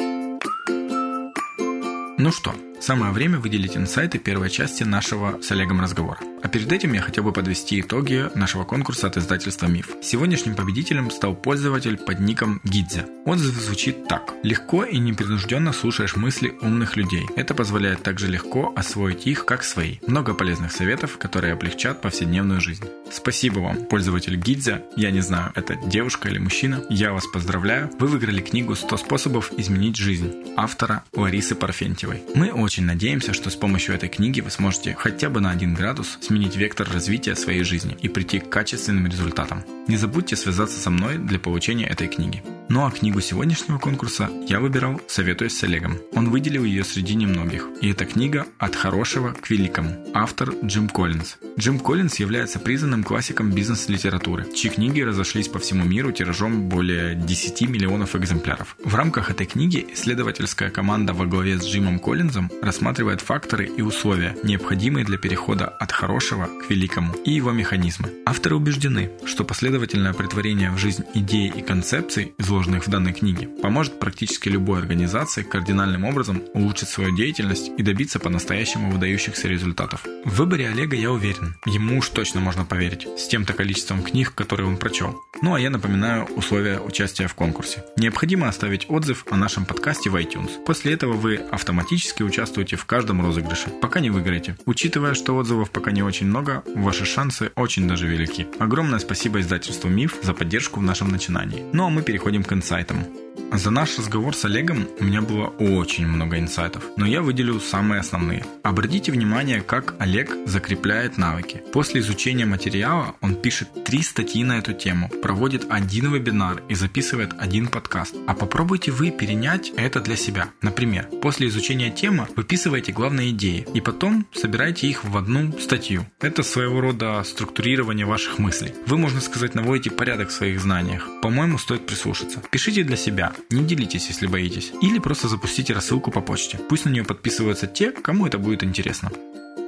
Ну что, самое время выделить инсайты первой части нашего с Олегом разговора. А перед этим я хотел бы подвести итоги нашего конкурса от издательства «Миф». Сегодняшним победителем стал пользователь под ником Гидзе. Он звучит так. Легко и непринужденно слушаешь мысли умных людей. Это позволяет также легко освоить их как свои. Много полезных советов, которые облегчат повседневную жизнь. Спасибо вам, пользователь Гидзе. Я не знаю, это девушка или мужчина. Я вас поздравляю. Вы выиграли книгу «100 способов изменить жизнь» автора Ларисы Парфентьевой. Мы очень надеемся, что с помощью этой книги вы сможете хотя бы на один градус сменить вектор развития своей жизни и прийти к качественным результатам. Не забудьте связаться со мной для получения этой книги. Ну а книгу сегодняшнего конкурса я выбирал, советуясь с Олегом. Он выделил ее среди немногих. И эта книга «От хорошего к великому». Автор Джим Коллинз. Джим Коллинз является признанным классиком бизнес-литературы, чьи книги разошлись по всему миру тиражом более 10 миллионов экземпляров. В рамках этой книги исследовательская команда во главе с Джимом Коллинзом рассматривает факторы и условия, необходимые для перехода от хорошего к великому, и его механизмы. Авторы убеждены, что последовательное притворение в жизнь идей и концепций, изложенных в данной книге, поможет практически любой организации кардинальным образом улучшить свою деятельность и добиться по-настоящему выдающихся результатов. В выборе Олега я уверен, ему уж точно можно поверить, с тем-то количеством книг, которые он прочел. Ну а я напоминаю условия участия в конкурсе. Необходимо оставить отзыв о нашем подкасте в iTunes. После этого вы автоматически участвуете в каждом розыгрыше, пока не выиграете. Учитывая, что отзывов пока не очень много, ваши шансы очень даже велики. Огромное спасибо издательству «Миф» за поддержку в нашем начинании. Ну а мы переходим к инсайтам. За наш разговор с Олегом у меня было очень много инсайтов, но я выделю самые основные. Обратите внимание, как Олег закрепляет навыки. После изучения материала он пишет три статьи на эту тему, проводит один вебинар и записывает один подкаст. А попробуйте вы перенять это для себя. Например, после изучения темы выписывайте главные идеи и потом собирайте их в одну статью. Это своего рода структурирование ваших мыслей. Вы, можно сказать, наводите порядок в своих знаниях. По-моему, стоит прислушаться. Пишите для себя, не делитесь, если боитесь. Или просто запустите рассылку по почте. Пусть на нее подписываются те, кому это будет интересно.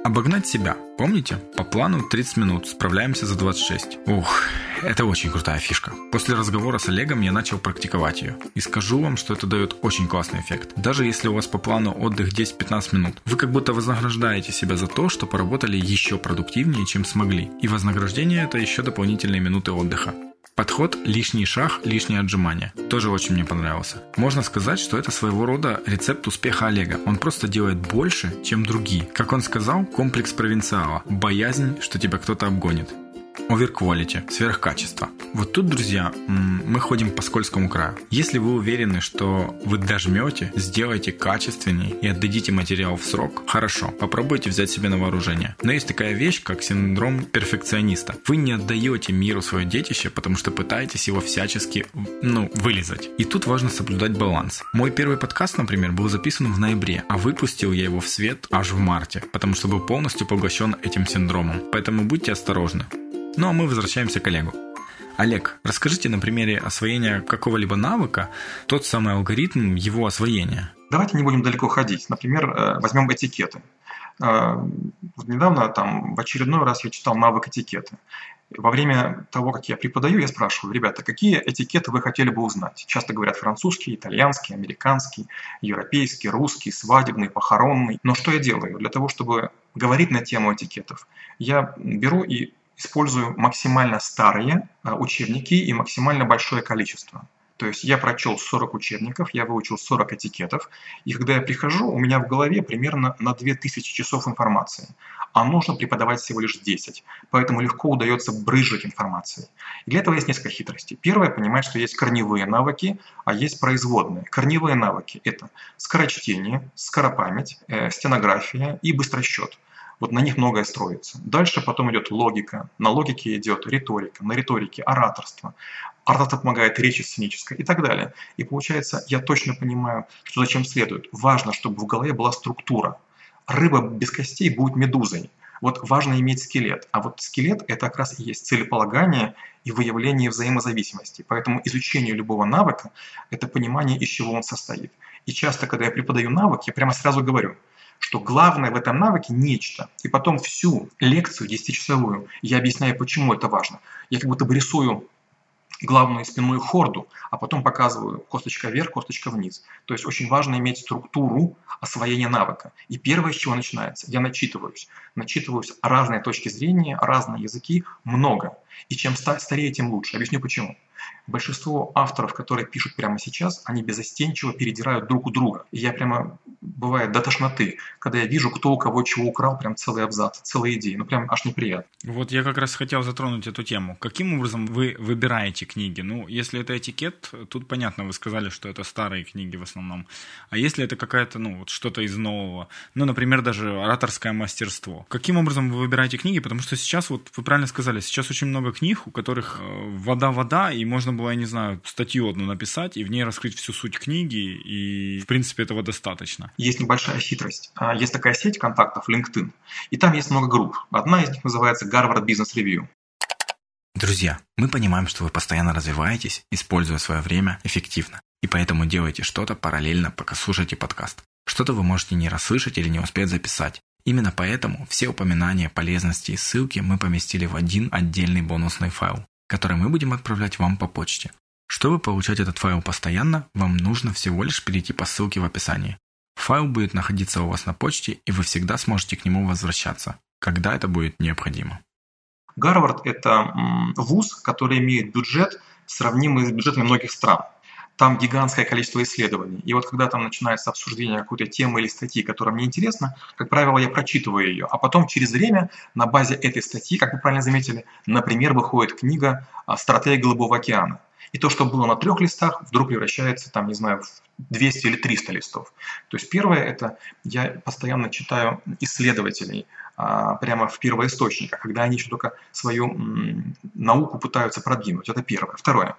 Обогнать себя. Помните? По плану 30 минут, справляемся за 26. Ух, Это очень крутая фишка. После разговора с Олегом я начал практиковать ее. И скажу вам, что это дает очень классный эффект. Даже если у вас по плану отдых 10-15 минут, вы как будто вознаграждаете себя за то, что поработали еще продуктивнее, чем смогли. И вознаграждение это еще дополнительные минуты отдыха. Подход «лишний шаг, лишнее отжимание» тоже очень мне понравился. Можно сказать, что это своего рода рецепт успеха Олега. Он просто делает больше, чем другие. Как он сказал, комплекс провинциала. Боязнь, что тебя кто-то обгонит. Оверквалити, сверхкачество. Вот тут, друзья, мы ходим по скользкому краю. Если вы уверены, что вы дожмете, сделайте качественней и отдадите материал в срок, хорошо, попробуйте взять себе на вооружение. Но есть такая вещь, как синдром перфекциониста. Вы не отдаете миру свое детище, потому что пытаетесь его всячески, ну, вылезать. И тут важно соблюдать баланс. Мой первый подкаст, например, был записан в ноябре, а выпустил я его в свет аж в марте, потому что был полностью поглощен этим синдромом. Поэтому будьте осторожны. Ну а мы возвращаемся к Олегу. Олег, расскажите на примере освоения какого-либо навыка тот самый алгоритм его освоения. Давайте не будем далеко ходить. Например, э, возьмем этикеты. Э, вот недавно там в очередной раз я читал навык этикеты. Во время того, как я преподаю, я спрашиваю, ребята, какие этикеты вы хотели бы узнать? Часто говорят французский, итальянский, американский, европейский, русский, свадебный, похоронный. Но что я делаю? Для того, чтобы говорить на тему этикетов, я беру и использую максимально старые а, учебники и максимально большое количество. То есть я прочел 40 учебников, я выучил 40 этикетов, и когда я прихожу, у меня в голове примерно на 2000 часов информации, а нужно преподавать всего лишь 10, поэтому легко удается брызжить информацией. И для этого есть несколько хитростей. Первое, понимать, что есть корневые навыки, а есть производные. Корневые навыки – это скорочтение, скоропамять, э, стенография и быстросчет. Вот на них многое строится. Дальше потом идет логика. На логике идет риторика, на риторике ораторство. Ораторство помогает речи сценической и так далее. И получается, я точно понимаю, что зачем следует. Важно, чтобы в голове была структура. Рыба без костей будет медузой. Вот важно иметь скелет. А вот скелет – это как раз и есть целеполагание и выявление взаимозависимости. Поэтому изучение любого навыка – это понимание, из чего он состоит. И часто, когда я преподаю навык, я прямо сразу говорю – что главное в этом навыке нечто. И потом всю лекцию 10-часовую я объясняю, почему это важно. Я как будто бы рисую главную спинную хорду, а потом показываю косточка вверх, косточка вниз. То есть очень важно иметь структуру освоения навыка. И первое, с чего начинается, я начитываюсь. Начитываюсь разные точки зрения, разные языки, много. И чем старее, тем лучше. Объясню почему. Большинство авторов, которые пишут прямо сейчас, они безостенчиво передирают друг у друга. И я прямо, бывает, до тошноты, когда я вижу, кто у кого чего украл, прям целый абзац, целые идеи. Ну, прям аж неприятно. Вот я как раз хотел затронуть эту тему. Каким образом вы выбираете книги? Ну, если это этикет, тут понятно, вы сказали, что это старые книги в основном. А если это какая-то, ну, вот что-то из нового, ну, например, даже ораторское мастерство. Каким образом вы выбираете книги? Потому что сейчас, вот вы правильно сказали, сейчас очень много книг, у которых э, вода-вода, и можно было, я не знаю, статью одну написать и в ней раскрыть всю суть книги, и, в принципе, этого достаточно. Есть небольшая хитрость. А, есть такая сеть контактов LinkedIn, и там есть много групп. Одна из них называется Harvard Business Review. Друзья, мы понимаем, что вы постоянно развиваетесь, используя свое время эффективно. И поэтому делаете что-то параллельно, пока слушаете подкаст. Что-то вы можете не расслышать или не успеть записать. Именно поэтому все упоминания, полезности и ссылки мы поместили в один отдельный бонусный файл который мы будем отправлять вам по почте. Чтобы получать этот файл постоянно, вам нужно всего лишь перейти по ссылке в описании. Файл будет находиться у вас на почте, и вы всегда сможете к нему возвращаться, когда это будет необходимо. Гарвард – это вуз, который имеет бюджет, сравнимый с бюджетами многих стран там гигантское количество исследований. И вот когда там начинается обсуждение какой-то темы или статьи, которая мне интересна, как правило, я прочитываю ее, а потом через время на базе этой статьи, как вы правильно заметили, например, выходит книга «Стратегия Голубого океана». И то, что было на трех листах, вдруг превращается, там, не знаю, в 200 или 300 листов. То есть первое – это я постоянно читаю исследователей, а, прямо в первоисточниках, когда они еще только свою науку пытаются продвинуть. Это первое. Второе.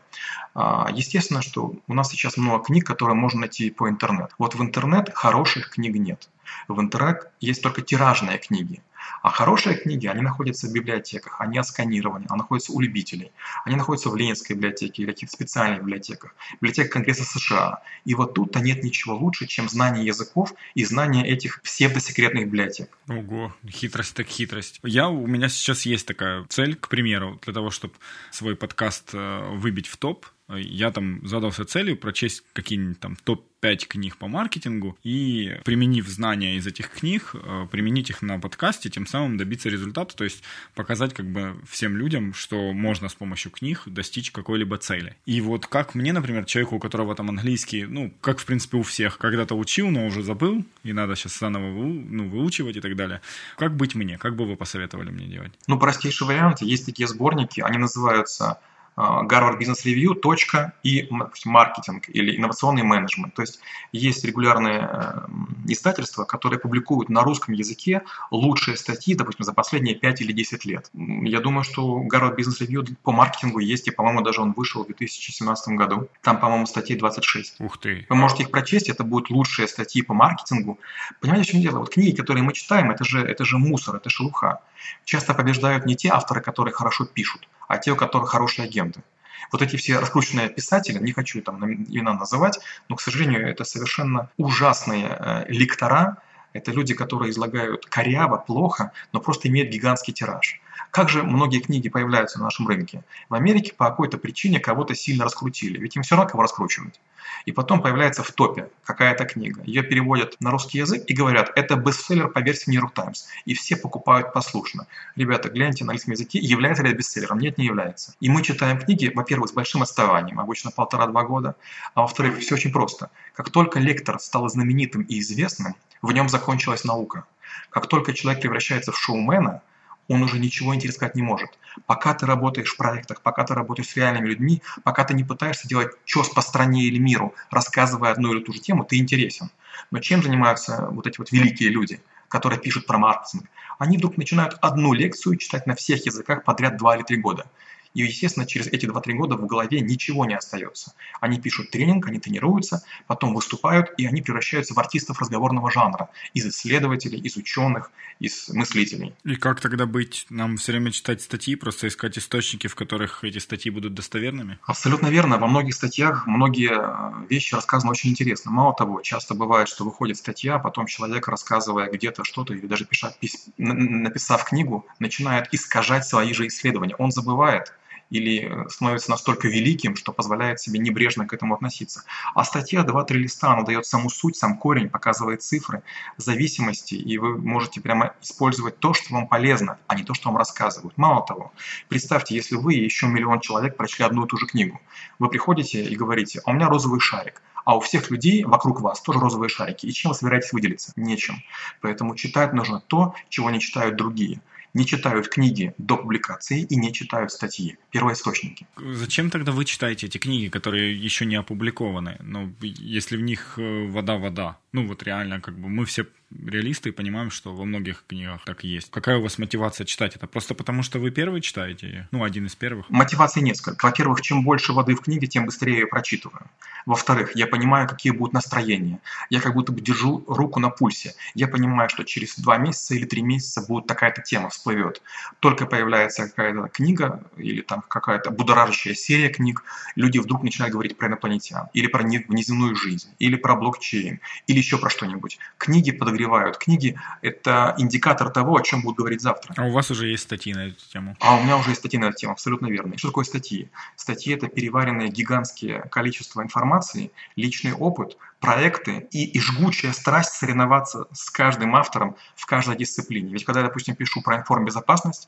А, естественно, что у нас сейчас много книг, которые можно найти по интернету. Вот в интернет хороших книг нет. В интернет есть только тиражные книги. А хорошие книги, они находятся в библиотеках, они отсканированы, они находятся у любителей. Они находятся в Ленинской библиотеке или каких-то специальных библиотеках, библиотека Конгресса США. И вот тут-то нет ничего лучше, чем знание языков и знание этих псевдосекретных библиотек. Ого, хитрость так хитрость. Я, у меня сейчас есть такая цель, к примеру, для того, чтобы свой подкаст э, выбить в топ, я там задался целью прочесть какие-нибудь там топ-5 книг по маркетингу и, применив знания из этих книг, э, применить их на подкасте, тем самым добиться результата, то есть показать как бы всем людям, что можно с помощью книг достичь какой-либо цели. И вот как мне, например, человеку, у которого там английский, ну, как в принципе у всех, когда-то учил, но уже забыл, и надо сейчас заново ну, выучивать и так далее. Как быть мне? Как бы вы посоветовали мне делать? Ну, простейший вариант. Есть такие сборники, они называются Harvard Business Review, точка и маркетинг или инновационный менеджмент. То есть есть регулярные э, издательства, которые публикуют на русском языке лучшие статьи, допустим, за последние 5 или 10 лет. Я думаю, что Harvard Business Review по маркетингу есть, и, по-моему, даже он вышел в 2017 году. Там, по-моему, статьи 26. Ух ты. Вы можете их прочесть, это будут лучшие статьи по маркетингу. Понимаете, в чем дело? Вот книги, которые мы читаем, это же, это же мусор, это шелуха. Часто побеждают не те авторы, которые хорошо пишут, а те, у которых хорошие агенты. Вот эти все раскрученные писатели, не хочу там имена называть, но, к сожалению, это совершенно ужасные э, лектора, это люди, которые излагают коряво, плохо, но просто имеют гигантский тираж. Как же многие книги появляются на нашем рынке? В Америке по какой-то причине кого-то сильно раскрутили, ведь им все равно кого раскручивать. И потом появляется в топе какая-то книга. Ее переводят на русский язык и говорят, это бестселлер по версии New York Times. И все покупают послушно. Ребята, гляньте на английском языке, является ли это бестселлером? Нет, не является. И мы читаем книги, во-первых, с большим отставанием, обычно полтора-два года. А во-вторых, все очень просто. Как только лектор стал знаменитым и известным, в нем закончилась наука. Как только человек превращается в шоумена, он уже ничего интересно не может. Пока ты работаешь в проектах, пока ты работаешь с реальными людьми, пока ты не пытаешься делать чес по стране или миру, рассказывая одну или ту же тему, ты интересен. Но чем занимаются вот эти вот великие люди, которые пишут про маркетинг? Они вдруг начинают одну лекцию читать на всех языках подряд два или три года. И, естественно, через эти 2-3 года в голове ничего не остается. Они пишут тренинг, они тренируются, потом выступают, и они превращаются в артистов разговорного жанра. Из исследователей, из ученых, из мыслителей. И как тогда быть? Нам все время читать статьи, просто искать источники, в которых эти статьи будут достоверными? Абсолютно верно. Во многих статьях многие э, вещи рассказаны очень интересно. Мало того, часто бывает, что выходит статья, а потом человек, рассказывая где-то что-то, или даже пиша, пис, написав книгу, начинает искажать свои же исследования. Он забывает, или э, становится настолько великим, что позволяет себе небрежно к этому относиться. А статья 2-3 листа, она дает саму суть, сам корень, показывает цифры, зависимости, и вы можете прямо использовать то, что вам полезно, а не то, что вам рассказывают. Мало того, представьте, если вы и еще миллион человек прочли одну и ту же книгу, вы приходите и говорите, а у меня розовый шарик, а у всех людей вокруг вас тоже розовые шарики. И чем вы собираетесь выделиться? Нечем. Поэтому читать нужно то, чего не читают другие не читают книги до публикации и не читают статьи, первоисточники. Зачем тогда вы читаете эти книги, которые еще не опубликованы? Ну, если в них э, вода-вода. Ну, вот реально, как бы мы все реалисты и понимаем, что во многих книгах так и есть. Какая у вас мотивация читать это? Просто потому, что вы первый читаете ее? Ну, один из первых? Мотивации несколько. Во-первых, чем больше воды в книге, тем быстрее я ее прочитываю. Во-вторых, я понимаю, какие будут настроения. Я как будто бы держу руку на пульсе. Я понимаю, что через два месяца или три месяца будет такая-то тема всплывет. Только появляется какая-то книга или там какая-то будоражащая серия книг, люди вдруг начинают говорить про инопланетян, или про внеземную жизнь, или про блокчейн, или еще про что-нибудь. Книги подогревают подогревают. Книги – это индикатор того, о чем будут говорить завтра. А у вас уже есть статьи на эту тему? А у меня уже есть статьи на эту тему, абсолютно верно. Что такое статьи? Статьи – это переваренное гигантское количество информации, личный опыт, проекты и, и жгучая страсть соревноваться с каждым автором в каждой дисциплине. Ведь когда я, допустим, пишу про информбезопасность,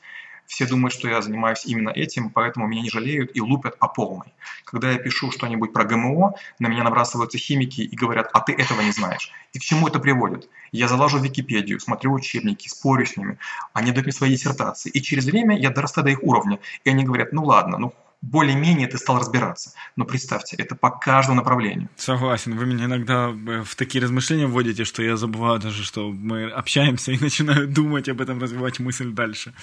все думают, что я занимаюсь именно этим, поэтому меня не жалеют и лупят по полной. Когда я пишу что-нибудь про ГМО, на меня набрасываются химики и говорят, а ты этого не знаешь. И к чему это приводит? Я залажу в Википедию, смотрю учебники, спорю с ними, они дают мне свои диссертации. И через время я дорастаю до их уровня. И они говорят, ну ладно, ну более-менее ты стал разбираться. Но представьте, это по каждому направлению. Согласен. Вы меня иногда э, в такие размышления вводите, что я забываю даже, что мы общаемся и начинаю думать об этом, развивать мысль дальше.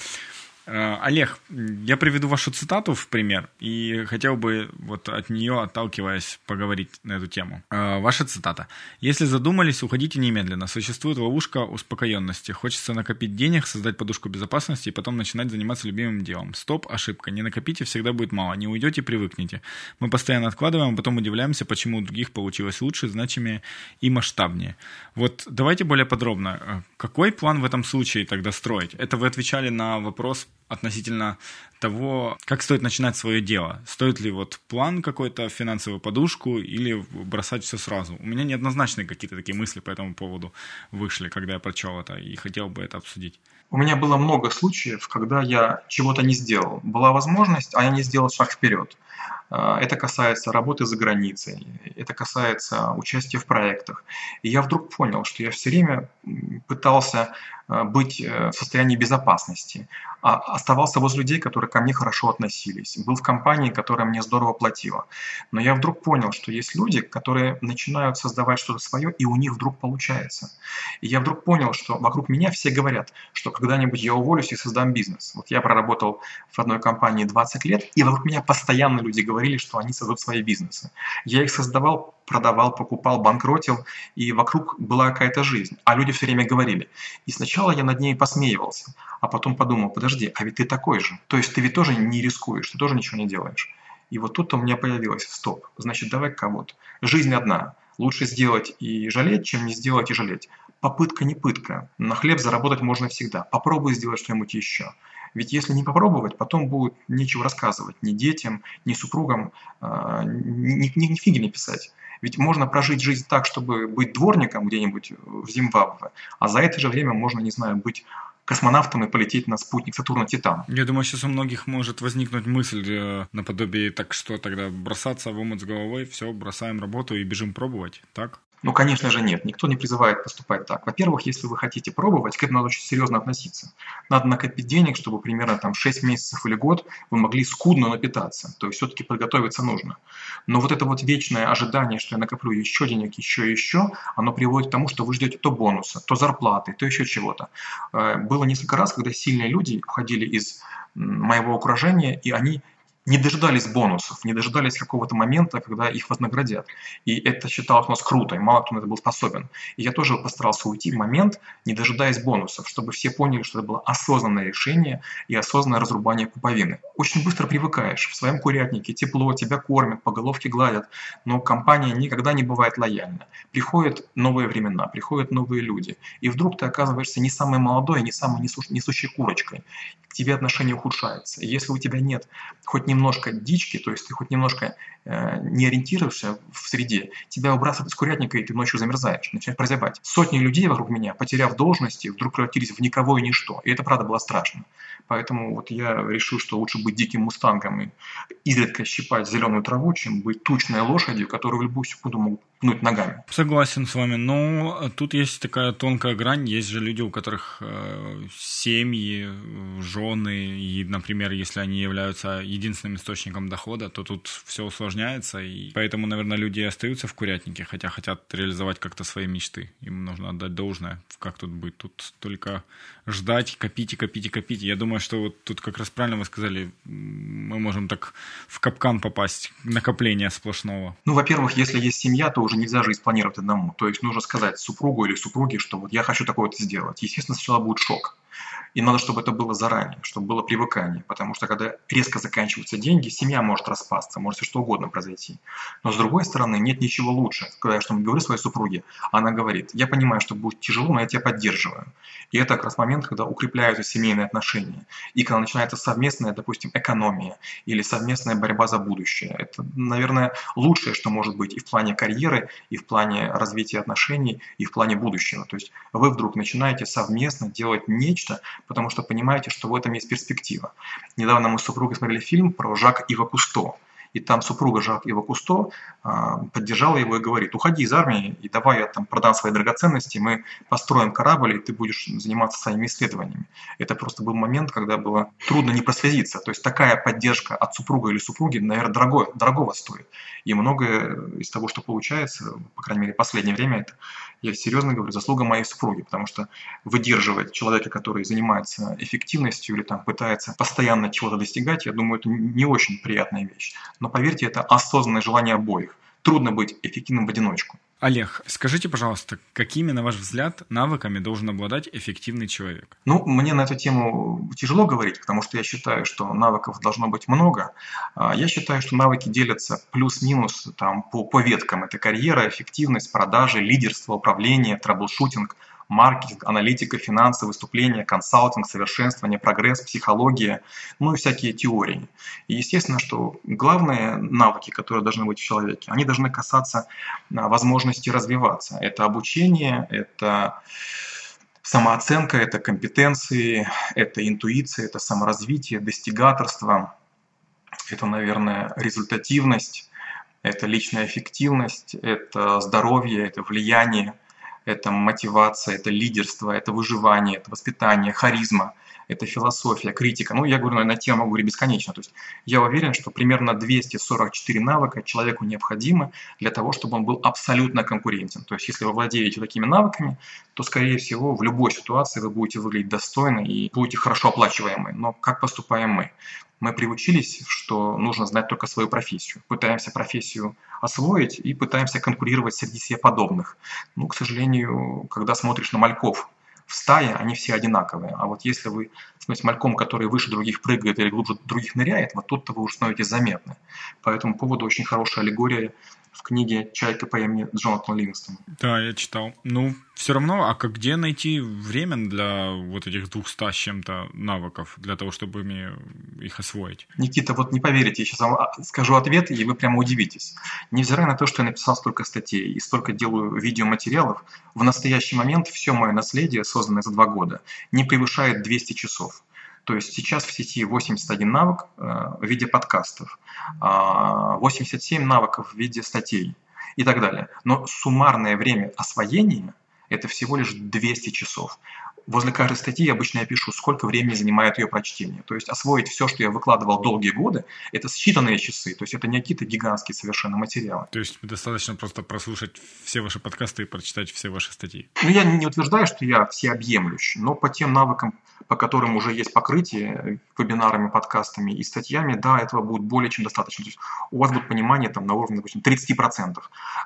Э, Олег, я приведу вашу цитату в пример и хотел бы вот от нее, отталкиваясь, поговорить на эту тему. Э, ваша цитата. «Если задумались, уходите немедленно. Существует ловушка успокоенности. Хочется накопить денег, создать подушку безопасности и потом начинать заниматься любимым делом. Стоп, ошибка. Не накопите, всегда будет мало. Не уйдете, привыкнете. Мы постоянно откладываем, а потом удивляемся, почему у других получилось лучше, значимее и масштабнее». Вот давайте более подробно. Э, какой план в этом случае тогда строить? Это вы отвечали на вопрос относительно того, как стоит начинать свое дело. Стоит ли вот план какой-то, финансовую подушку или бросать все сразу? У меня неоднозначные какие-то такие мысли по этому поводу вышли, когда я прочел это, и хотел бы это обсудить. У меня было много случаев, когда я чего-то не сделал. Была возможность, а я не сделал шаг вперед. А, это касается работы за границей, это касается участия в проектах. И я вдруг понял, что я все время пытался а, быть э, в состоянии безопасности, а оставался возле людей, которые ко мне хорошо относились, был в компании, которая мне здорово платила. Но я вдруг понял, что есть люди, которые начинают создавать что-то свое, и у них вдруг получается. И я вдруг понял, что вокруг меня все говорят, что когда-нибудь я уволюсь и создам бизнес. Вот я проработал в одной компании 20 лет, и вокруг меня постоянно люди говорили, что они создадут свои бизнесы. Я их создавал, продавал, покупал, банкротил, и вокруг была какая-то жизнь. А люди все время говорили. И сначала я над ней посмеивался, а потом подумал, подожди, а ведь ты такой же. То есть ты ведь тоже не рискуешь, ты тоже ничего не делаешь. И вот тут у меня появилось, стоп, значит, давай кого-то. Жизнь одна. Лучше сделать и жалеть, чем не сделать и жалеть. Попытка не пытка. На хлеб заработать можно всегда. Попробуй сделать что-нибудь еще. Ведь если не попробовать, потом будет нечего рассказывать ни детям, ни супругам, а, ни, ни, ни фиги не писать. Ведь можно прожить жизнь так, чтобы быть дворником где-нибудь в Зимбабве, а за это же время можно, не знаю, быть космонавтом и полететь на спутник Сатурна Титан. Я думаю, сейчас у многих может возникнуть мысль э, наподобие, так что тогда бросаться в омут с головой, все, бросаем работу и бежим пробовать, так? Ну, конечно же, нет. Никто не призывает поступать так. Во-первых, если вы хотите пробовать, к этому надо очень серьезно относиться. Надо накопить денег, чтобы примерно там 6 месяцев или год вы могли скудно напитаться. То есть все-таки подготовиться нужно. Но вот это вот вечное ожидание, что я накоплю еще денег, еще и еще, оно приводит к тому, что вы ждете то бонуса, то зарплаты, то еще чего-то. Э, было несколько раз, когда сильные люди уходили из моего окружения, и они не дожидались бонусов, не дожидались какого-то момента, когда их вознаградят. И это считалось у нас круто, и мало кто на это был способен. И я тоже постарался уйти в момент, не дожидаясь бонусов, чтобы все поняли, что это было осознанное решение и осознанное разрубание пуповины. Очень быстро привыкаешь. В своем курятнике тепло, тебя кормят, по головке гладят, но компания никогда не бывает лояльна. Приходят новые времена, приходят новые люди, и вдруг ты оказываешься не самой молодой, не самой несущей курочкой. К тебе отношения ухудшаются. И если у тебя нет хоть немного немножко дички, то есть ты хоть немножко э, не ориентируешься в среде, тебя выбрасывают из курятника, и ты ночью замерзаешь, начинаешь прозябать. Сотни людей вокруг меня, потеряв должности, вдруг превратились в никого и ничто. И это, правда, было страшно. Поэтому вот я решил, что лучше быть диким мустангом и изредка щипать зеленую траву, чем быть тучной лошадью, которую в любую секунду могут пнуть ногами. Согласен с вами, но тут есть такая тонкая грань. Есть же люди, у которых э, семьи, жены, и, например, если они являются единственным источником дохода, то тут все усложняется, и поэтому, наверное, люди остаются в курятнике, хотя хотят реализовать как-то свои мечты. Им нужно отдать должное, как тут быть. Тут только ждать, копить и копить и копить. Я думаю, что вот тут как раз правильно вы сказали, мы можем так в капкан попасть, накопление сплошного. Ну, во-первых, если есть семья, то уже нельзя жизнь планировать одному. То есть нужно сказать супругу или супруге, что вот я хочу такое-то сделать. Естественно, сначала будет шок. И надо, чтобы это было заранее, чтобы было привыкание. Потому что когда резко заканчиваются деньги, семья может распасться, может что угодно произойти. Но с другой стороны, нет ничего лучше. Когда я что-нибудь говорю своей супруге, она говорит, я понимаю, что будет тяжело, но я тебя поддерживаю. И это как раз момент, когда укрепляются семейные отношения. И когда начинается совместная, допустим, экономия или совместная борьба за будущее. Это, наверное, лучшее, что может быть и в плане карьеры, и в плане развития отношений, и в плане будущего. То есть вы вдруг начинаете совместно делать нечто, потому что понимаете, что в этом есть перспектива. Недавно мы с супругой смотрели фильм про Жака Ива Кусто. И там супруга его Кусто а, поддержала его и говорит, уходи из армии, и давай я там продам свои драгоценности, мы построим корабль, и ты будешь заниматься своими исследованиями. Это просто был момент, когда было трудно не прослезиться. То есть такая поддержка от супруга или супруги, наверное, дорогое, дорогого стоит. И многое из того, что получается, по крайней мере, в последнее время, это, я серьезно говорю, заслуга моей супруги, потому что выдерживать человека, который занимается эффективностью или там пытается постоянно чего-то достигать, я думаю, это не очень приятная вещь. Но поверьте, это осознанное желание обоих. Трудно быть эффективным в одиночку. Олег, скажите, пожалуйста, какими, на ваш взгляд, навыками должен обладать эффективный человек? Ну, мне на эту тему тяжело говорить, потому что я считаю, что навыков должно быть много. А, я считаю, что навыки делятся плюс-минус там, по, по веткам. Это карьера, эффективность, продажи, лидерство, управление, трэблшутинг – маркетинг, аналитика, финансы, выступления, консалтинг, совершенствование, прогресс, психология, ну и всякие теории. И естественно, что главные навыки, которые должны быть в человеке, они должны касаться а, возможности развиваться. Это обучение, это самооценка, это компетенции, это интуиция, это саморазвитие, достигаторство, это, наверное, результативность, это личная эффективность, это здоровье, это влияние – это мотивация, это лидерство, это выживание, это воспитание, харизма, это философия, критика. Ну, я говорю, на тему могу говорить бесконечно. То есть я уверен, что примерно 244 навыка человеку необходимы для того, чтобы он был абсолютно конкурентен. То есть если вы владеете такими навыками, то, скорее всего, в любой ситуации вы будете выглядеть достойно и будете хорошо оплачиваемы. Но как поступаем мы? Мы приучились, что нужно знать только свою профессию. Пытаемся профессию освоить и пытаемся конкурировать среди себе подобных. Ну, к сожалению, когда смотришь на мальков в стае, они все одинаковые. А вот если вы смотрите мальком, который выше других прыгает или глубже других ныряет, вот тут-то вы уже становитесь заметны. По этому поводу очень хорошая аллегория в книге «Чайка» по имени Джонатан Ливингстон. Да, я читал. Ну, все равно, а как где найти время для вот этих 200 с чем-то навыков, для того, чтобы ими их освоить? Никита, вот не поверите, я сейчас вам а, скажу ответ, и вы прямо удивитесь. Невзирая на то, что я написал столько статей и столько делаю видеоматериалов, в настоящий момент все мое наследие, созданное за два года, не превышает 200 часов. То есть сейчас в сети 81 навык э, в виде подкастов, 87 а, навыков в виде статей и так далее. Но суммарное время освоения – это всего лишь 200 часов. Возле каждой статьи обычно я пишу, сколько времени занимает ее прочтение. То есть освоить все, что я выкладывал долгие годы, это считанные часы. То есть это не какие-то гигантские совершенно материалы. То есть достаточно просто прослушать все ваши подкасты и прочитать все ваши статьи. Ну, я не утверждаю, что я всеобъемлющий, но по тем навыкам, по которым уже есть покрытие вебинарами, подкастами и статьями, да, этого будет более чем достаточно. То есть у вас будет понимание там, на уровне, допустим, 30%.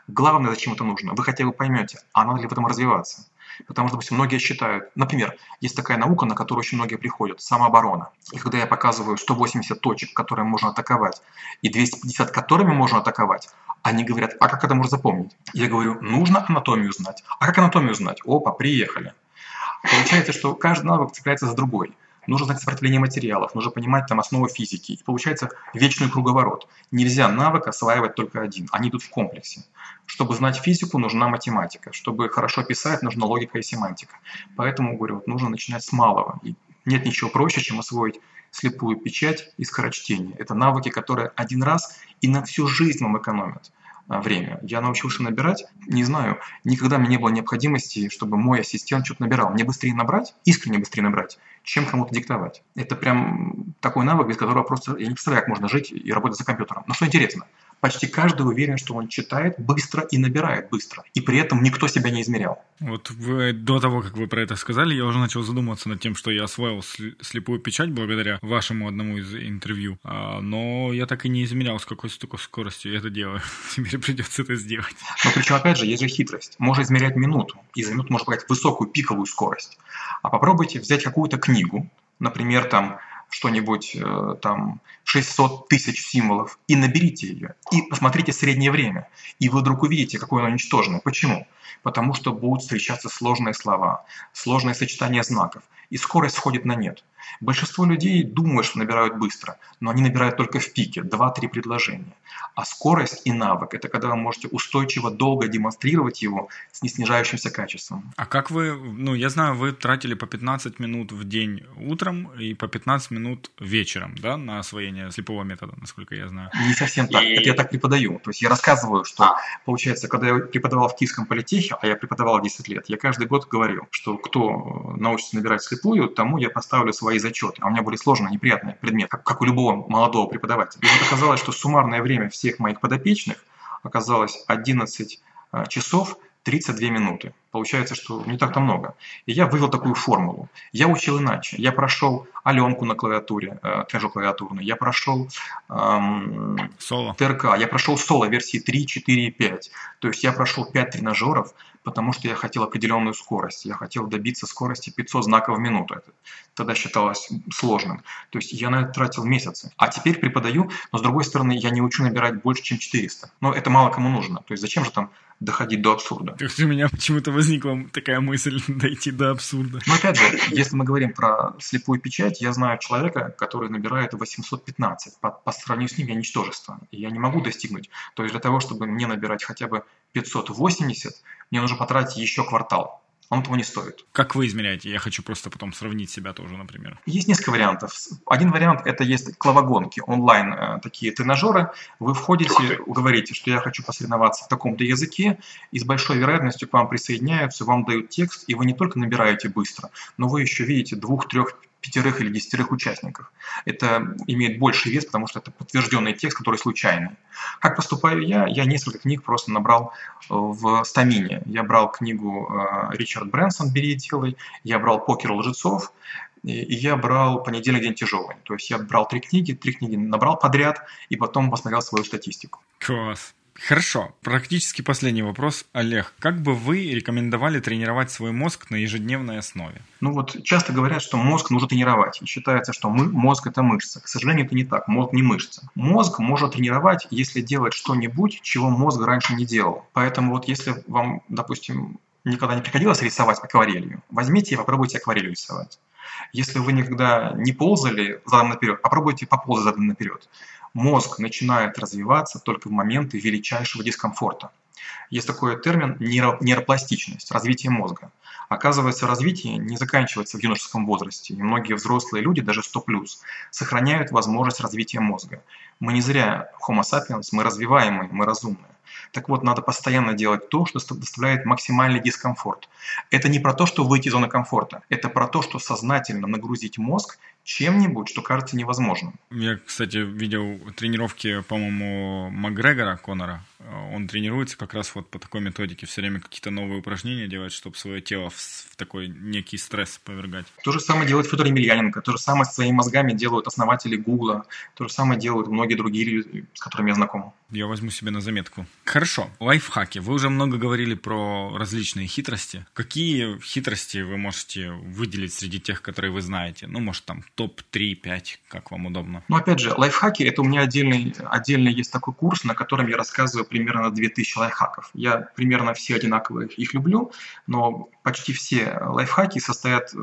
Главное, зачем это нужно, вы хотя бы поймете, а надо ли в этом развиваться. Потому что, допустим, многие считают, например, есть такая наука, на которую очень многие приходят, самооборона. И когда я показываю 180 точек, которые можно атаковать, и 250, которыми можно атаковать, они говорят, а как это можно запомнить? Я говорю, нужно анатомию знать. А как анатомию знать? Опа, приехали. Получается, что каждый навык цепляется за другой. Нужно знать сопротивление материалов, нужно понимать там основы физики. И получается вечный круговорот. Нельзя навык осваивать только один, они идут в комплексе. Чтобы знать физику, нужна математика. Чтобы хорошо писать, нужна логика и семантика. Поэтому, говорю, вот нужно начинать с малого. И нет ничего проще, чем освоить слепую печать и скорочтение. Это навыки, которые один раз и на всю жизнь вам экономят. А, время. Я научился набирать, не знаю, никогда мне не было необходимости, чтобы мой ассистент что-то набирал. Мне быстрее набрать, искренне быстрее набрать, чем кому-то диктовать. Это прям такой навык, без которого просто я не представляю, как можно жить и работать за компьютером. Но что интересно, почти каждый уверен, что он читает быстро и набирает быстро. И при этом никто себя не измерял. Вот вы, до того, как вы про это сказали, я уже начал задумываться над тем, что я освоил слепую печать благодаря вашему одному из интервью. А, но я так и не измерял, с какой такой скоростью я это делаю. Теперь придется это сделать. Но причем, опять же, есть же хитрость. Можно измерять минуту. И за минуту можно показать высокую пиковую скорость. А попробуйте взять какую-то книгу, например, там что-нибудь э, там 600 тысяч символов и наберите ее. И посмотрите среднее время. И вы вдруг увидите, какое оно ничтожное. Почему? Потому что будут встречаться сложные слова, сложные сочетания знаков. И скорость сходит на нет. Большинство людей думают, что набирают быстро, но они набирают только в пике, 2-3 предложения. А скорость и навык – это когда вы можете устойчиво долго демонстрировать его с неснижающимся качеством. А как вы, ну, я знаю, вы тратили по 15 минут в день утром и по 15 минут вечером, да, на освоение слепого метода, насколько я знаю. Не совсем так. И... Это я так преподаю. То есть я рассказываю, что, а. получается, когда я преподавал в Киевском политехе, а я преподавал 10 лет, я каждый год говорил, что кто научится набирать слепую, тому я поставлю свои зачеты. А у меня были сложные, неприятные предметы, как, как у любого молодого преподавателя. И вот оказалось, что суммарное время всех моих подопечных оказалось 11 а, часов 32 минуты. Получается, что не так-то много. И я вывел такую формулу. Я учил иначе. Я прошел Аленку на клавиатуре, э, тренажер клавиатурный. Я прошел эм, соло. ТРК. Я прошел соло версии 3, 4 и 5. То есть я прошел 5 тренажеров, потому что я хотел определенную скорость. Я хотел добиться скорости 500 знаков в минуту. Это тогда считалось сложным. То есть я на это тратил месяцы. А теперь преподаю, но с другой стороны, я не учу набирать больше, чем 400. Но это мало кому нужно. То есть зачем же там доходить до абсурда? То есть у меня почему-то возникла такая мысль дойти до абсурда. Но опять же, если мы говорим про слепую печать, я знаю человека, который набирает 815. По, по сравнению с ним я ничтожество. И я не могу достигнуть. То есть для того, чтобы мне набирать хотя бы 580, мне нужно потратить еще квартал он того не стоит. Как вы измеряете? Я хочу просто потом сравнить себя тоже, например. Есть несколько вариантов. Один вариант – это есть клавогонки, онлайн э, такие тренажеры. Вы входите, говорите, что я хочу посоревноваться в таком-то языке, и с большой вероятностью к вам присоединяются, вам дают текст, и вы не только набираете быстро, но вы еще видите двух-трех пятерых или десятерых участников. Это имеет больший вес, потому что это подтвержденный текст, который случайный. Как поступаю я? Я несколько книг просто набрал э, в стамине. Я брал книгу э, Ричард Брэнсон «Бери и делай», я брал «Покер лжецов», и я брал «Понедельник день тяжелый». То есть я брал три книги, три книги набрал подряд, и потом посмотрел свою статистику. Класс. Хорошо. Практически последний вопрос. Олег, как бы вы рекомендовали тренировать свой мозг на ежедневной основе? Ну вот часто говорят, что мозг нужно тренировать. И считается, что мы, мозг это мышца. К сожалению, это не так. Мозг не мышца. Мозг можно тренировать, если делать что-нибудь, чего мозг раньше не делал. Поэтому вот если вам, допустим, никогда не приходилось рисовать акварелью, возьмите и попробуйте акварелью рисовать. Если вы никогда не ползали задом наперед, попробуйте поползать задом наперед. Мозг начинает развиваться только в моменты величайшего дискомфорта. Есть такой термин нейропластичность, развитие мозга. Оказывается, развитие не заканчивается в юношеском возрасте, и многие взрослые люди, даже 100+, сохраняют возможность развития мозга. Мы не зря Homo sapiens, мы развиваемые, мы разумные. Так вот, надо постоянно делать то, что доставляет максимальный дискомфорт. Это не про то, что выйти из зоны комфорта. Это про то, что сознательно нагрузить мозг чем-нибудь, что кажется невозможным. Я, кстати, видел тренировки, по-моему, Макгрегора Конора. Он тренируется как раз вот по такой методике. Все время какие-то новые упражнения делает, чтобы свое тело в, в такой некий стресс повергать. То же самое делает Федор Емельяненко. То же самое своими мозгами делают основатели Гугла. То же самое делают многие другие люди, с которыми я знаком. Я возьму себе на заметку. Хорошо. Лайфхаки. Вы уже много говорили про различные хитрости. Какие хитрости вы можете выделить среди тех, которые вы знаете? Ну, может, там топ-3-5, как вам удобно? Ну, опять же, лайфхаки – это у меня отдельный, отдельный есть такой курс, на котором я рассказываю примерно 2000 лайфхаков. Я примерно все одинаковые их люблю, но почти все лайфхаки состоят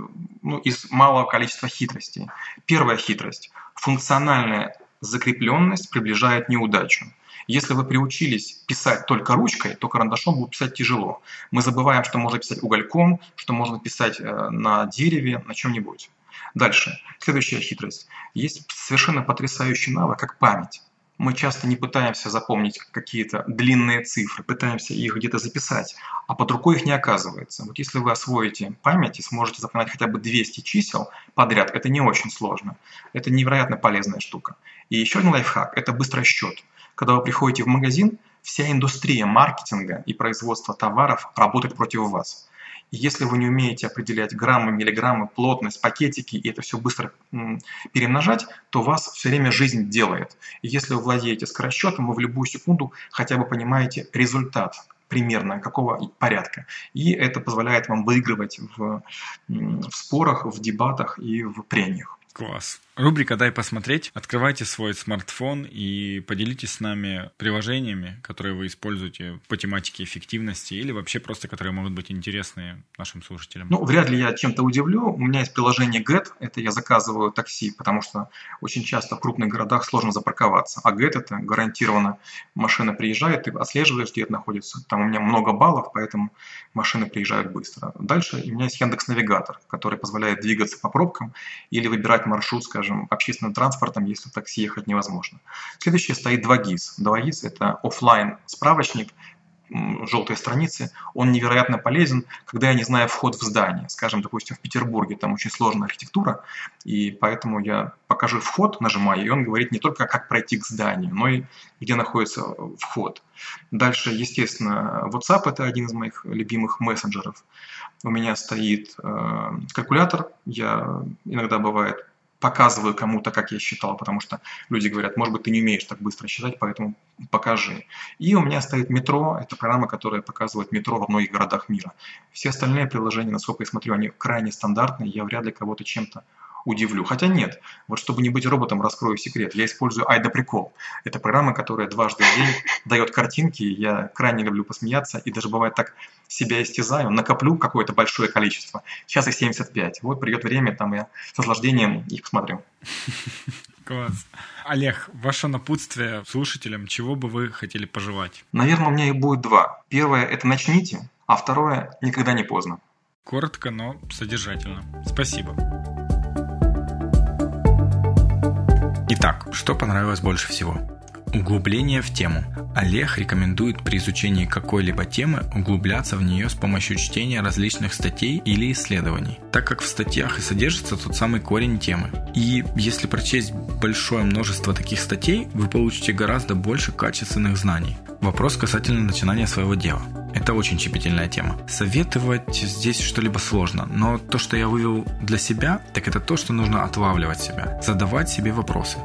ну, из малого количества хитростей. Первая хитрость – функциональная закрепленность приближает неудачу. Если вы приучились писать только ручкой, то карандашом будет писать тяжело. Мы забываем, что можно писать угольком, что можно писать э, на дереве, на чем-нибудь. Дальше. Следующая хитрость. Есть совершенно потрясающий навык, как память. Мы часто не пытаемся запомнить какие-то длинные цифры, пытаемся их где-то записать, а под рукой их не оказывается. Вот если вы освоите память и сможете запоминать хотя бы 200 чисел подряд, это не очень сложно. Это невероятно полезная штука. И еще один лайфхак – это быстрый счет. Когда вы приходите в магазин, вся индустрия маркетинга и производства товаров работает против вас. И если вы не умеете определять граммы, миллиграммы, плотность, пакетики, и это все быстро перемножать, то вас все время жизнь делает. И если вы владеете скоросчетом, вы в любую секунду хотя бы понимаете результат примерно какого порядка. И это позволяет вам выигрывать в, в спорах, в дебатах и в прениях. Класс. Рубрика «Дай посмотреть». Открывайте свой смартфон и поделитесь с нами приложениями, которые вы используете по тематике эффективности или вообще просто, которые могут быть интересны нашим слушателям. Ну, вряд ли я чем-то удивлю. У меня есть приложение Get. Это я заказываю такси, потому что очень часто в крупных городах сложно запарковаться. А Get – это гарантированно машина приезжает, ты отслеживаешь, где это находится. Там у меня много баллов, поэтому машины приезжают быстро. Дальше у меня есть Яндекс Навигатор, который позволяет двигаться по пробкам или выбирать маршрут, скажем, скажем, общественным транспортом, если в такси ехать невозможно. Следующее стоит 2GIS. 2GIS – это офлайн справочник, желтые страницы, он невероятно полезен, когда я не знаю вход в здание. Скажем, допустим, в Петербурге там очень сложная архитектура, и поэтому я покажу вход, нажимаю, и он говорит не только, как пройти к зданию, но и где находится вход. Дальше, естественно, WhatsApp – это один из моих любимых мессенджеров. У меня стоит э, калькулятор, я иногда бывает показываю кому-то, как я считал, потому что люди говорят, может быть, ты не умеешь так быстро считать, поэтому покажи. И у меня стоит метро, это программа, которая показывает метро во многих городах мира. Все остальные приложения, насколько я смотрю, они крайне стандартные, я вряд ли кого-то чем-то удивлю. Хотя нет, вот чтобы не быть роботом, раскрою секрет. Я использую Айда Прикол. Это программа, которая дважды в день дает картинки. Я крайне люблю посмеяться и даже бывает так себя истязаю, накоплю какое-то большое количество. Сейчас их 75. Вот придет время, там я с наслаждением их посмотрю. Класс. Олег, ваше напутствие слушателям, чего бы вы хотели пожелать? Наверное, у меня их будет два. Первое – это начните, а второе – никогда не поздно. Коротко, но содержательно. Спасибо. Итак, что понравилось больше всего? Углубление в тему. Олег рекомендует при изучении какой-либо темы углубляться в нее с помощью чтения различных статей или исследований, так как в статьях и содержится тот самый корень темы. И если прочесть большое множество таких статей, вы получите гораздо больше качественных знаний. Вопрос касательно начинания своего дела. Это очень щепетильная тема. Советовать здесь что-либо сложно, но то, что я вывел для себя, так это то, что нужно отлавливать себя, задавать себе вопросы.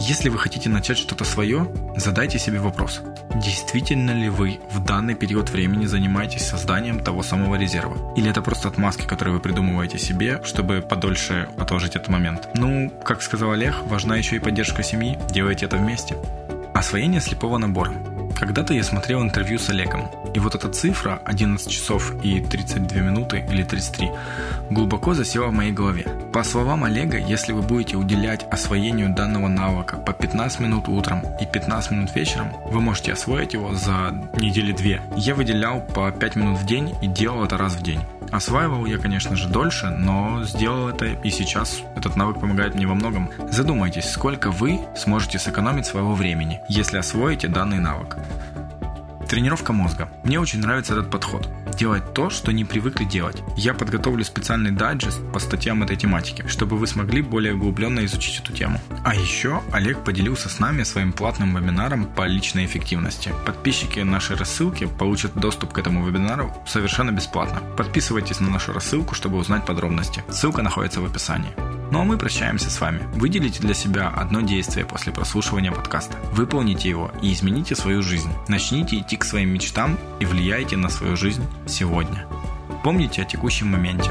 Если вы хотите начать что-то свое, задайте себе вопрос. Действительно ли вы в данный период времени занимаетесь созданием того самого резерва? Или это просто отмазки, которые вы придумываете себе, чтобы подольше отложить этот момент? Ну, как сказал Олег, важна еще и поддержка семьи, делайте это вместе. Освоение слепого набора. Когда-то я смотрел интервью с Олегом, и вот эта цифра 11 часов и 32 минуты или 33 глубоко засела в моей голове. По словам Олега, если вы будете уделять освоению данного навыка по 15 минут утром и 15 минут вечером, вы можете освоить его за недели две. Я выделял по 5 минут в день и делал это раз в день. Осваивал я, конечно же, дольше, но сделал это и сейчас этот навык помогает мне во многом. Задумайтесь, сколько вы сможете сэкономить своего времени, если освоите данный навык. Тренировка мозга. Мне очень нравится этот подход. Делать то, что не привыкли делать. Я подготовлю специальный дайджест по статьям этой тематики, чтобы вы смогли более углубленно изучить эту тему. А еще Олег поделился с нами своим платным вебинаром по личной эффективности. Подписчики нашей рассылки получат доступ к этому вебинару совершенно бесплатно. Подписывайтесь на нашу рассылку, чтобы узнать подробности. Ссылка находится в описании. Ну а мы прощаемся с вами. Выделите для себя одно действие после прослушивания подкаста. Выполните его и измените свою жизнь. Начните идти к своим мечтам и влияйте на свою жизнь сегодня. Помните о текущем моменте.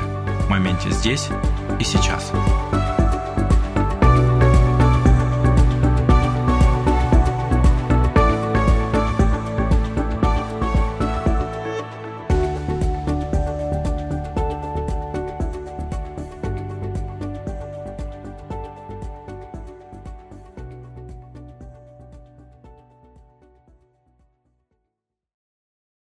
Моменте здесь и сейчас.